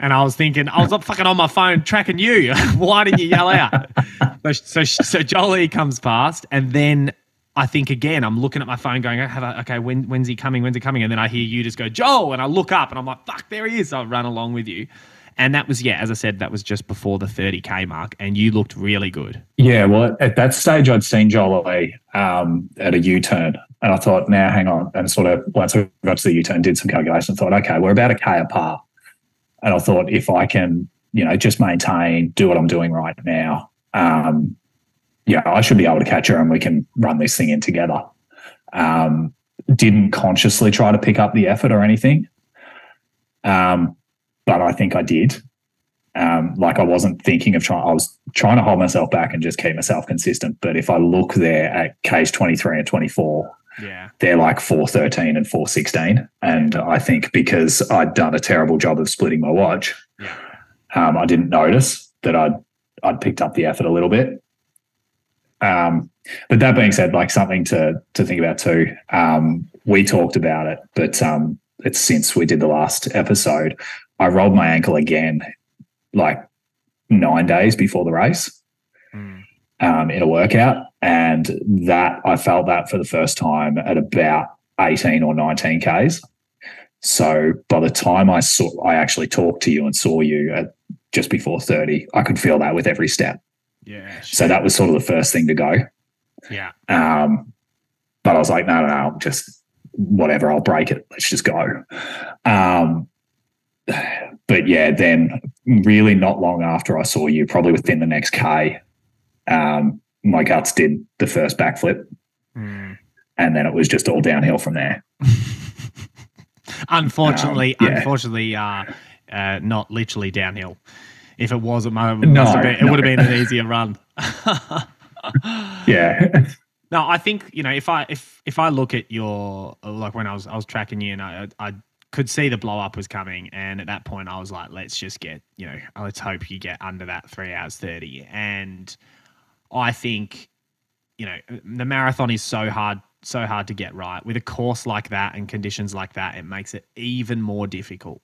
And I was thinking, I was up fucking on my phone tracking you. Why didn't you yell out? so, so, so Jolie comes past, and then I think again, I'm looking at my phone, going, "Have I, okay, when, when's he coming? When's he coming?" And then I hear you just go, "Joel," and I look up, and I'm like, "Fuck, there he is!" So I run along with you, and that was yeah, as I said, that was just before the 30k mark, and you looked really good. yeah well at that stage I'd seen Jolie, um, at a U-turn and I thought now hang on and sort of once I got to the U-turn did some calculations thought okay we're about a K apart and I thought if I can you know just maintain do what I'm doing right now um, yeah, I should be able to catch her and we can run this thing in together. Um, didn't consciously try to pick up the effort or anything. Um, but I think I did. Um, like I wasn't thinking of trying, I was trying to hold myself back and just keep myself consistent. But if I look there at case 23 and 24, Yeah, they're like 413 and 416. And I think because I'd done a terrible job of splitting my watch, Yeah. um, I didn't notice that I'd I'd picked up the effort a little bit. Um, but that being said, like something to to think about too. Um, we talked about it, but um, it's since we did the last episode. I rolled my ankle again, like nine days before the race Mm. um, in a workout, and that I felt that for the first time at about eighteen or nineteen k's. So by the time I saw, I actually talked to you and saw you at just before thirty, I could feel that with every step. Yeah, So that was sort of the first thing to go. yeah, Um, but I was like, no, no, no, just whatever, I'll break it. Let's just go. Um, but yeah, then really not long after I saw you, probably within the next K, um, my guts did the first backflip. Mm. And then it was just all downhill from there. Unfortunately, Um, yeah. unfortunately, uh, uh, not literally downhill. If it was, it, might, No, must been, it no. would have been an easier run. Yeah. No, I think you know if I if if I look at your like when I was I was tracking you and I I could see the blow up was coming, and at that point I was like, let's just get you know let's hope you get under that three hours thirty, and I think you know the marathon is so hard so hard to get right with a course like that and conditions like that it makes it even more difficult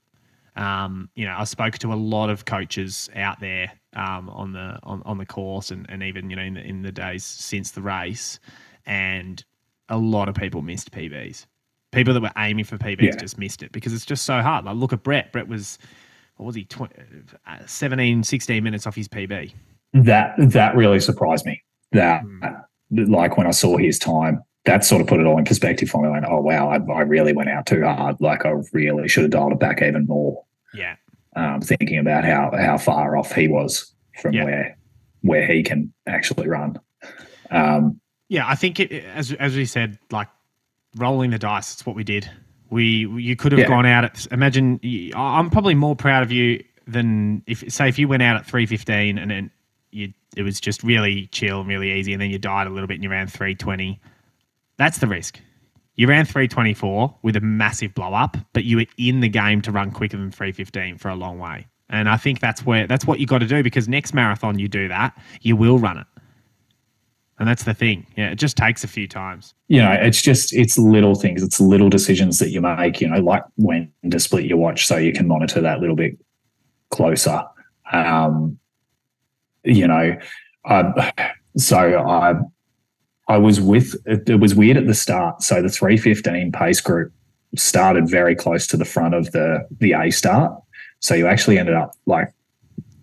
Um, you know, I spoke to a lot of coaches out there um, on the on, on the course and, and even you know in the, in the days since the race, and a lot of people missed PBs. People that were aiming for PBs Yeah. just missed it because it's just so hard. Like look at Brett. Brett was what was he 20, uh, 17, 16 minutes off his PB. that that really surprised me. That Hmm. like when I saw his time, that sort of put it all in perspective for me. Like, oh wow, I, I really went out too hard. Like I really should have dialed it back even more. Yeah, Um, thinking about how how far off he was from Yeah. where where he can actually run. Um, Yeah, I think it, as as we said, like rolling the dice. It's what we did. We you could have Yeah. gone out at. Imagine I'm probably more proud of you than if say if you went out at three fifteen and then you it was just really chill and really easy, and then you died a little bit and you ran three twenty. That's the risk. You ran three twenty four with a massive blow up, but you were in the game to run quicker than three fifteen for a long way. And I think that's where that's what you got to do because next marathon you do that, you will run it. And that's the thing. Yeah, it just takes a few times. you know, it's just it's little things, it's little decisions that you make. You know, like when to split your watch so you can monitor that little bit closer. Um, you know, I, so I I was with it, it was weird at the start. So the three fifteen pace group started very close to the front of the the A start. So you actually ended up like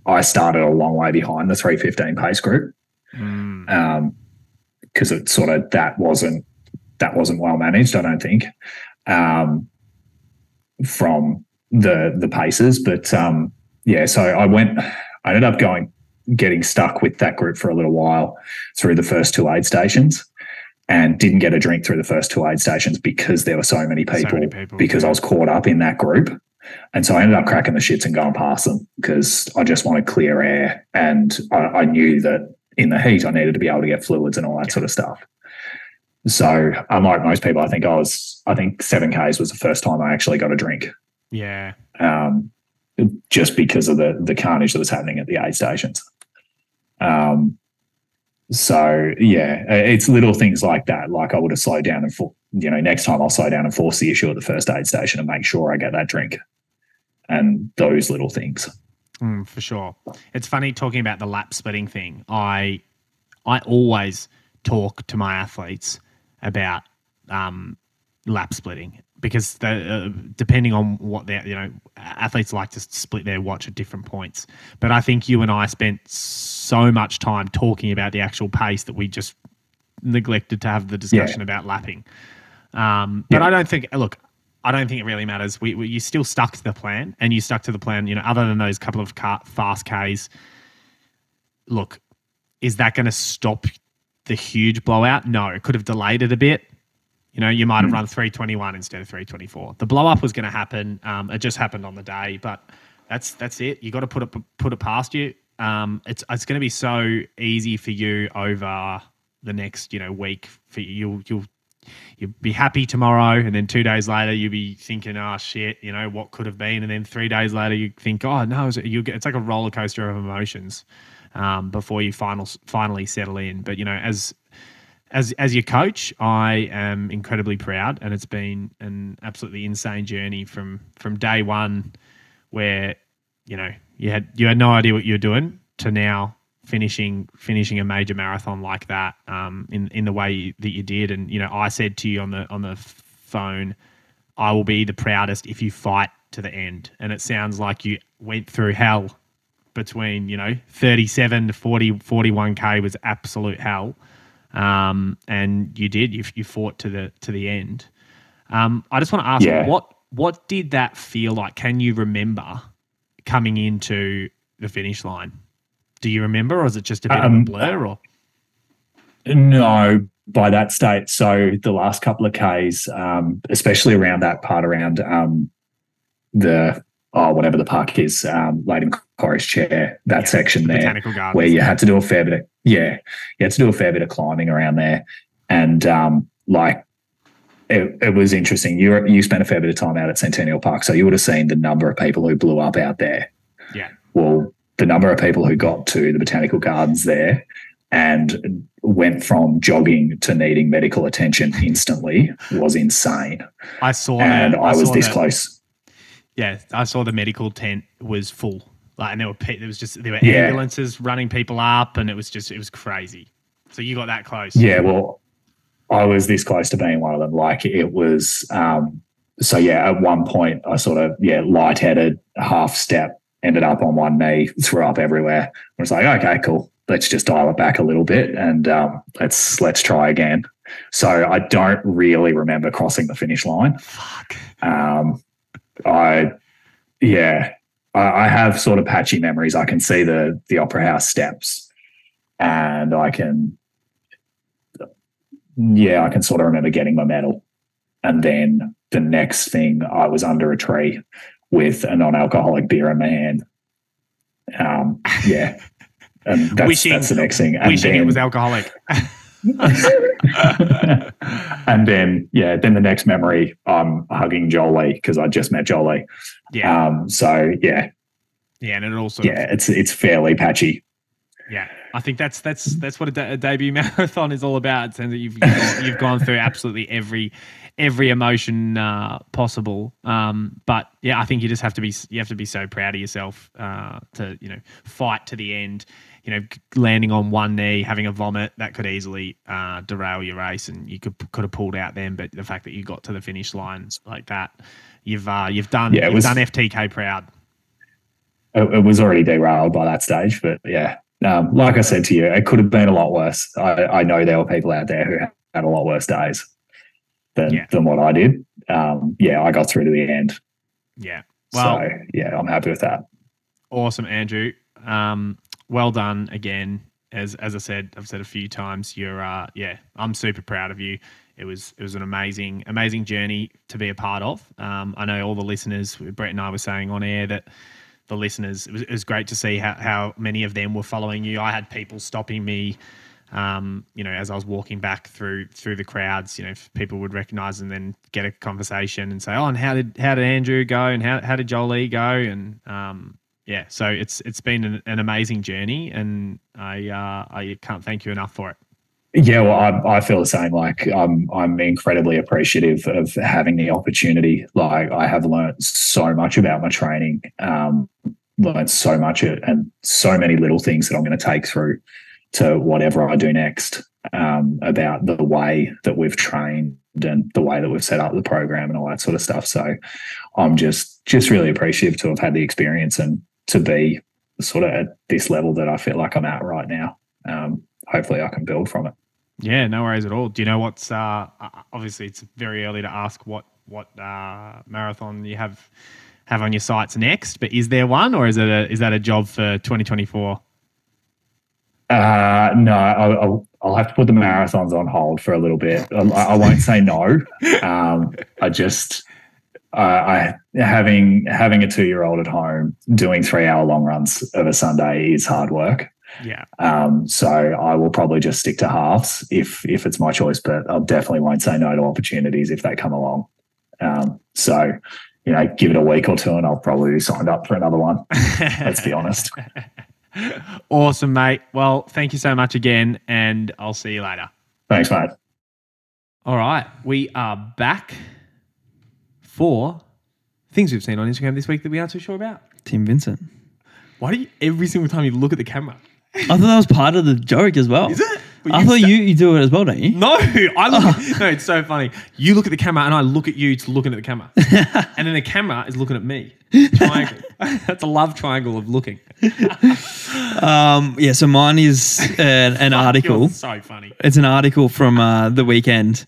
I started a long way behind the three fifteen pace group Mm. um because it sort of that wasn't that wasn't well managed i don't think um from the the paces but um yeah so i went i ended up going getting stuck with that group for a little while through the first two aid stations and didn't get a drink through the first two aid stations because there were so many So people, many people, because yeah. I was caught up in that group. And so I ended up cracking the shits and going past them because I just wanted clear air. And I, I knew that in the heat, I needed to be able to get fluids and all that sort of stuff. So, unlike most people, I think I was, I think 7Ks was the first time I actually got a drink Yeah. um, just because of the the carnage that was happening at the aid stations. Um, so yeah, it's little things like that. Like I would have slowed down and for, you know next time I'll slow down and force the issue at the first aid station and make sure I get that drink, and those little things. Mm, for sure. It's funny talking about the lap splitting thing. I I always talk to my athletes about um, lap splitting because uh, depending on what they you know athletes like to split their watch at different points. But I think you and I spent so much time talking about the actual pace that we just neglected to have the discussion about lapping. Um, but Yeah. I don't think look. I don't think it really matters. We, we you still stuck to the plan, and you stuck to the plan. You know, other than those couple of car, fast Ks. Look, is that going to stop the huge blowout? No, it could have delayed it a bit. You know, you might have run 321 instead of 324. The blow up was going to happen. Um, it just happened on the day, but that's that's it. You got to put it put it past you. Um, it's it's going to be so easy for you over the next you know week. For you, you'll you'll you'll be happy tomorrow, and then two days later you'll be thinking, "Oh shit," you know what could have been, and then three days later you think, "Oh no," you it's like a roller coaster of emotions um, before you final finally settle in. But you know, as as as your coach, I am incredibly proud, and it's been an absolutely insane journey from from day one, where you know you had you had no idea what you were doing, to now finishing finishing a major marathon like that um, in in the way you, that you did. And you know, I said to you on the on the phone, I will be the proudest if you fight to the end. And it sounds like you went through hell between you know 37 to 40 41k was absolute hell um, and you did you, you fought to the to the end um, i just want to ask Yeah. what what did that feel like can you remember coming into the finish line do you remember or is it just a bit of a Um, blur or No, by that state. So the last couple of Ks, um, especially around that part around um, the oh whatever the park is, um, Corris chair, that Yeah, section the there, gardens where you had to do a fair bit of yeah, you had to do a fair bit of climbing around there, and um, like. It, it was interesting. You you spent a fair bit of time out at Centennial Park, so you would have seen the number of people who blew up out there. Yeah. Well, the number of people who got to the botanical gardens there and went from jogging to needing medical attention instantly was insane. i saw And that. I was this that. close. yeah, I saw the medical tent was full. Like, and there were pe- there was just there were Yeah. ambulances running people up, and it was just it was crazy. So you got that close. Yeah, well, I was this close to being one of them. Like it was. Um, so yeah, at one point I sort of yeah lightheaded, half step, ended up on one knee, threw up everywhere. I was like, okay, cool. Let's just dial it back a little bit and um, let's let's try again. So I don't really remember crossing the finish line. Fuck. Um, I, yeah, I, I have sort of patchy memories. I can see the the opera house steps, and I can, yeah, I can sort of remember getting my medal, and then the next thing I was under a tree with a non-alcoholic beer in my hand. Um, yeah. And that's, Wishing- that's the next thing. And Wishing it was alcoholic. and then yeah, then the next memory, I'm hugging Jolie because I just met Jolie. yeah, Um, so yeah, yeah, and it also yeah, it's it's fairly patchy. Yeah, I think that's that's that's what a, de- a debut marathon is all about. Sounds like you've you've gone, you've gone through absolutely every every emotion uh, possible. Um, but yeah, I think you just have to be you have to be so proud of yourself uh, to you know fight to the end. You know, landing on one knee, having a vomit that could easily uh, derail your race, and you could could have pulled out then. But the fact that you got to the finish lines like that, you've uh, you've done Yeah, it you've was- done FTK proud. It, it was already derailed by that stage, but yeah, um, like I said to you, it could have been a lot worse. I, I know there were people out there who had a lot worse days than Yeah. than what I did. Um, yeah, I got through to the end, Yeah. Well, so yeah, I'm happy with that. Awesome, Andrew. Um, well done again. As as I said, I've said a few times. You're uh, yeah, I'm super proud of you. It was it was an amazing amazing journey to be a part of. Um, I know all the listeners. Brett and I were saying on air that the listeners. It was, it was great to see how how many of them were following you. I had people stopping me. Um, you know, as I was walking back through through the crowds, you know, people would recognize and then get a conversation and say, "Oh, and how did how did Andrew go? And how how did Jolie go?" And um, yeah, so it's it's been an, an amazing journey, and I uh, I can't thank you enough for it. Yeah, well, I, I feel the same. Like I'm, I'm incredibly appreciative of having the opportunity. Like I have learned so much about my training, um, learned so much and so many little things that I'm going to take through to whatever I do next. Um, about the way that we've trained and the way that we've set up the program and all that sort of stuff. So I'm just, just really appreciative to have had the experience and to be sort of at this level that I feel like I'm at right now. Um, hopefully, I can build from it. Yeah, no worries at all. Do you know what's uh, obviously it's very early to ask what what uh, marathon you have have on your sights next, but is there one, or is it a, is that a job for 2024? Uh, no, I'll, I'll, I'll have to put the marathons on hold for a little bit. I, I won't say no. Um, I just, uh, I having having a two year old at home doing three hour long runs of a Sunday is hard work. Yeah, Um, so I will probably just stick to halves if if it's my choice, but I definitely won't say no to opportunities if they come along. Um, so you know, give it a week or two, and I'll probably be signed up for another one. Let's be honest. awesome, mate. Well, thank you so much again, and I'll see you later. Thanks, mate. All right, we are back for things we've seen on Instagram this week that we aren't too sure about. Tim Vincent. Why do you every single time you look at the camera? I thought that was part of the joke as well. Is it? Well, I you thought sta- you, you do it as well, don't you? No, I look. At, no, it's so funny. You look at the camera, and I look at you to looking at the camera, and then the camera is looking at me. Triangle. That's a love triangle of looking. Um, yeah, so mine is an, an article. So funny. It's an article from uh, the weekend,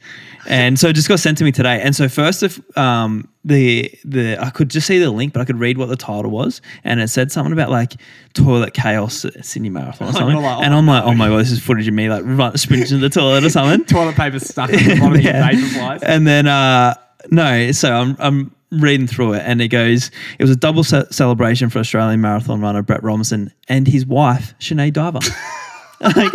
and so it just got sent to me today. And so first, of um, the the I could just see the link, but I could read what the title was, and it said something about like toilet chaos at Sydney Marathon or something. you're like, and oh, I'm like, oh my god, this is footage of me like run, sprinting to the toilet or something. Toilet paper stuck at the bottom of your Yeah. paper flies. And then uh no, so I'm I'm reading through it and it goes it was a double ce- celebration for Australian marathon runner Brett Robinson and his wife Sinead Diver. Like-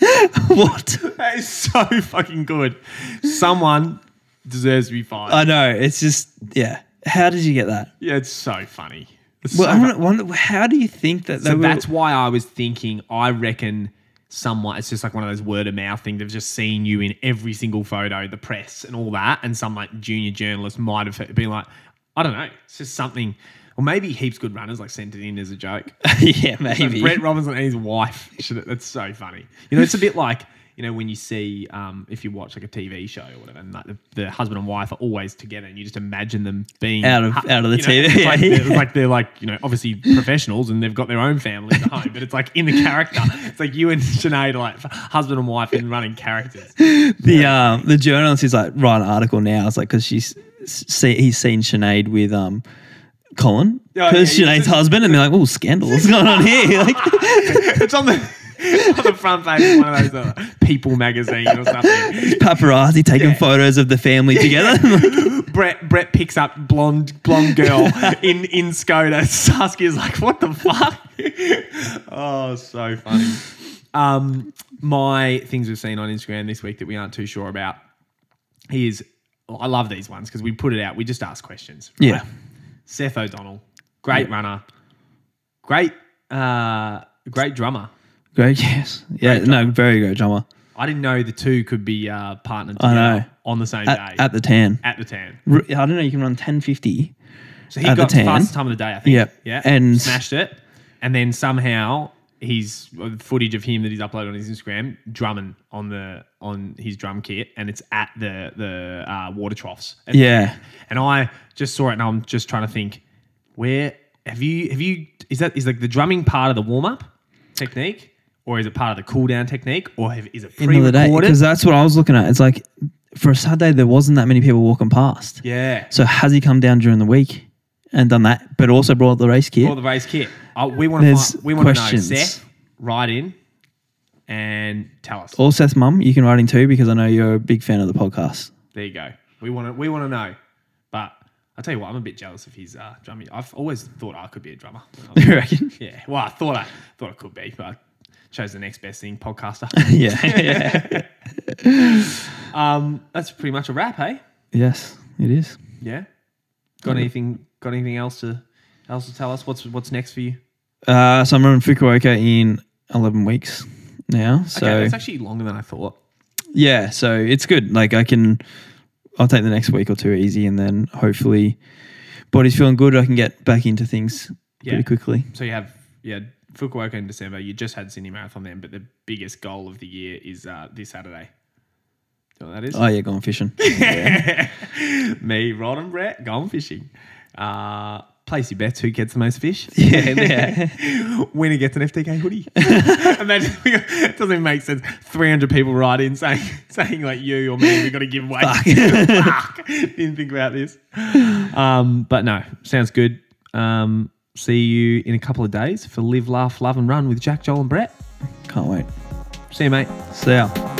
what? That is so fucking good. Someone deserves to be fired. I know. It's just yeah. How did you get that? yeah, it's so funny. It's Well, so I fu- wonder, how do you think that? So were- that's why I was thinking. I reckon someone. It's just like one of those word of mouth things. They've just seen you in every single photo, the press and all that, and some like junior journalist might have been like, I don't know. It's just something, or maybe heaps good runners like sent it in as a joke. yeah, So maybe. Brett Robinson and his wife. Should, that's so funny. You know, it's a bit like you know when you see um, if you watch like a TV show or whatever, and like the, the husband and wife are always together, and you just imagine them being Out of- out of the you know, TV, It's like, yeah. they're, like they're like you know obviously professionals and they've got their own family at home, but it's like in the character. It's like you and Sinead are like husband and wife in running characters. the um the journalist is like writing an article now. It's like because she's see he's seen Sinead with um Colin because yeah, yeah. Sinead's husband, and they're like, oh, scandal, what's going on here? Like, it's on the on the front page of one of those uh, People magazine or something. paparazzi taking photos of the family together. Brett Brett picks up blonde blonde girl in in Skoda. Saskia's like, what the fuck? oh, so funny. Um, my things we've seen on Instagram this week that we aren't too sure about is I love these ones because we put it out. We just ask questions. right? Yeah. Seth O'Donnell, great runner, great uh, great drummer. Great, yes, yeah, no, very great drummer I didn't know the two could be uh, partnered I know. on the same at, day at the tan. at the tan. I don't know. You can run ten fifty. So he At the got tan. fastest time of the day, I think. Yep. Yeah. And- smashed it. And then somehow he's uh, footage of him that he's uploaded on his Instagram drumming on the on his drum kit, and it's at the the uh, water troughs. And, Yeah, and I just saw it, and I'm just trying to think, where have you have you is that is like the drumming part of the warm up technique, or is it part of the cool down technique, or have, is it end of the day, pre-recorded? because that's what I was looking at. It's like for a Saturday, there wasn't that many people walking past. yeah. So has he come down during the week and done that, but also brought the race kit? Or the race kit. Oh, we want to There's find, we want to know. questions. Seth, write in and tell us. or Seth's mum, you can write in too because I know you're a big fan of the podcast. There you go. We want to we want to know. But I'll tell you what, I'm a bit jealous of his uh, drumming. I've always thought I could be a drummer. You reckon? yeah. Well, I thought I thought I could be, but I chose the next best thing, podcaster. yeah. um, that's pretty much a wrap, hey? yes, it is. Yeah. Got anything? Got anything else to else to tell us? What's what's next for you? Uh, so I'm running Fukuoka in 11 weeks now. So okay, that's actually longer than I thought. yeah, so it's good. Like I can, I'll take the next week or two easy, and then hopefully, body's feeling good. I can get back into things Yeah. pretty quickly. So you have yeah Fukuoka in December. You just had Sydney Marathon then, but the biggest goal of the year is uh, this Saturday. You know what that is? Oh yeah, going fishing. Me, Rod, and Brett going fishing. Uh, place your bets. Who gets the most fish? yeah, yeah. Winner gets an FTK hoodie. Imagine it doesn't even make sense. Three hundred people write in saying saying like you or me. We got to give away. Fuck. Didn't think about this. Um, but no, sounds good. Um, see you in a couple of days for Live, Laugh, Love, and Run with Jack, Joel, and Brett. Can't wait. See you, mate. See ya.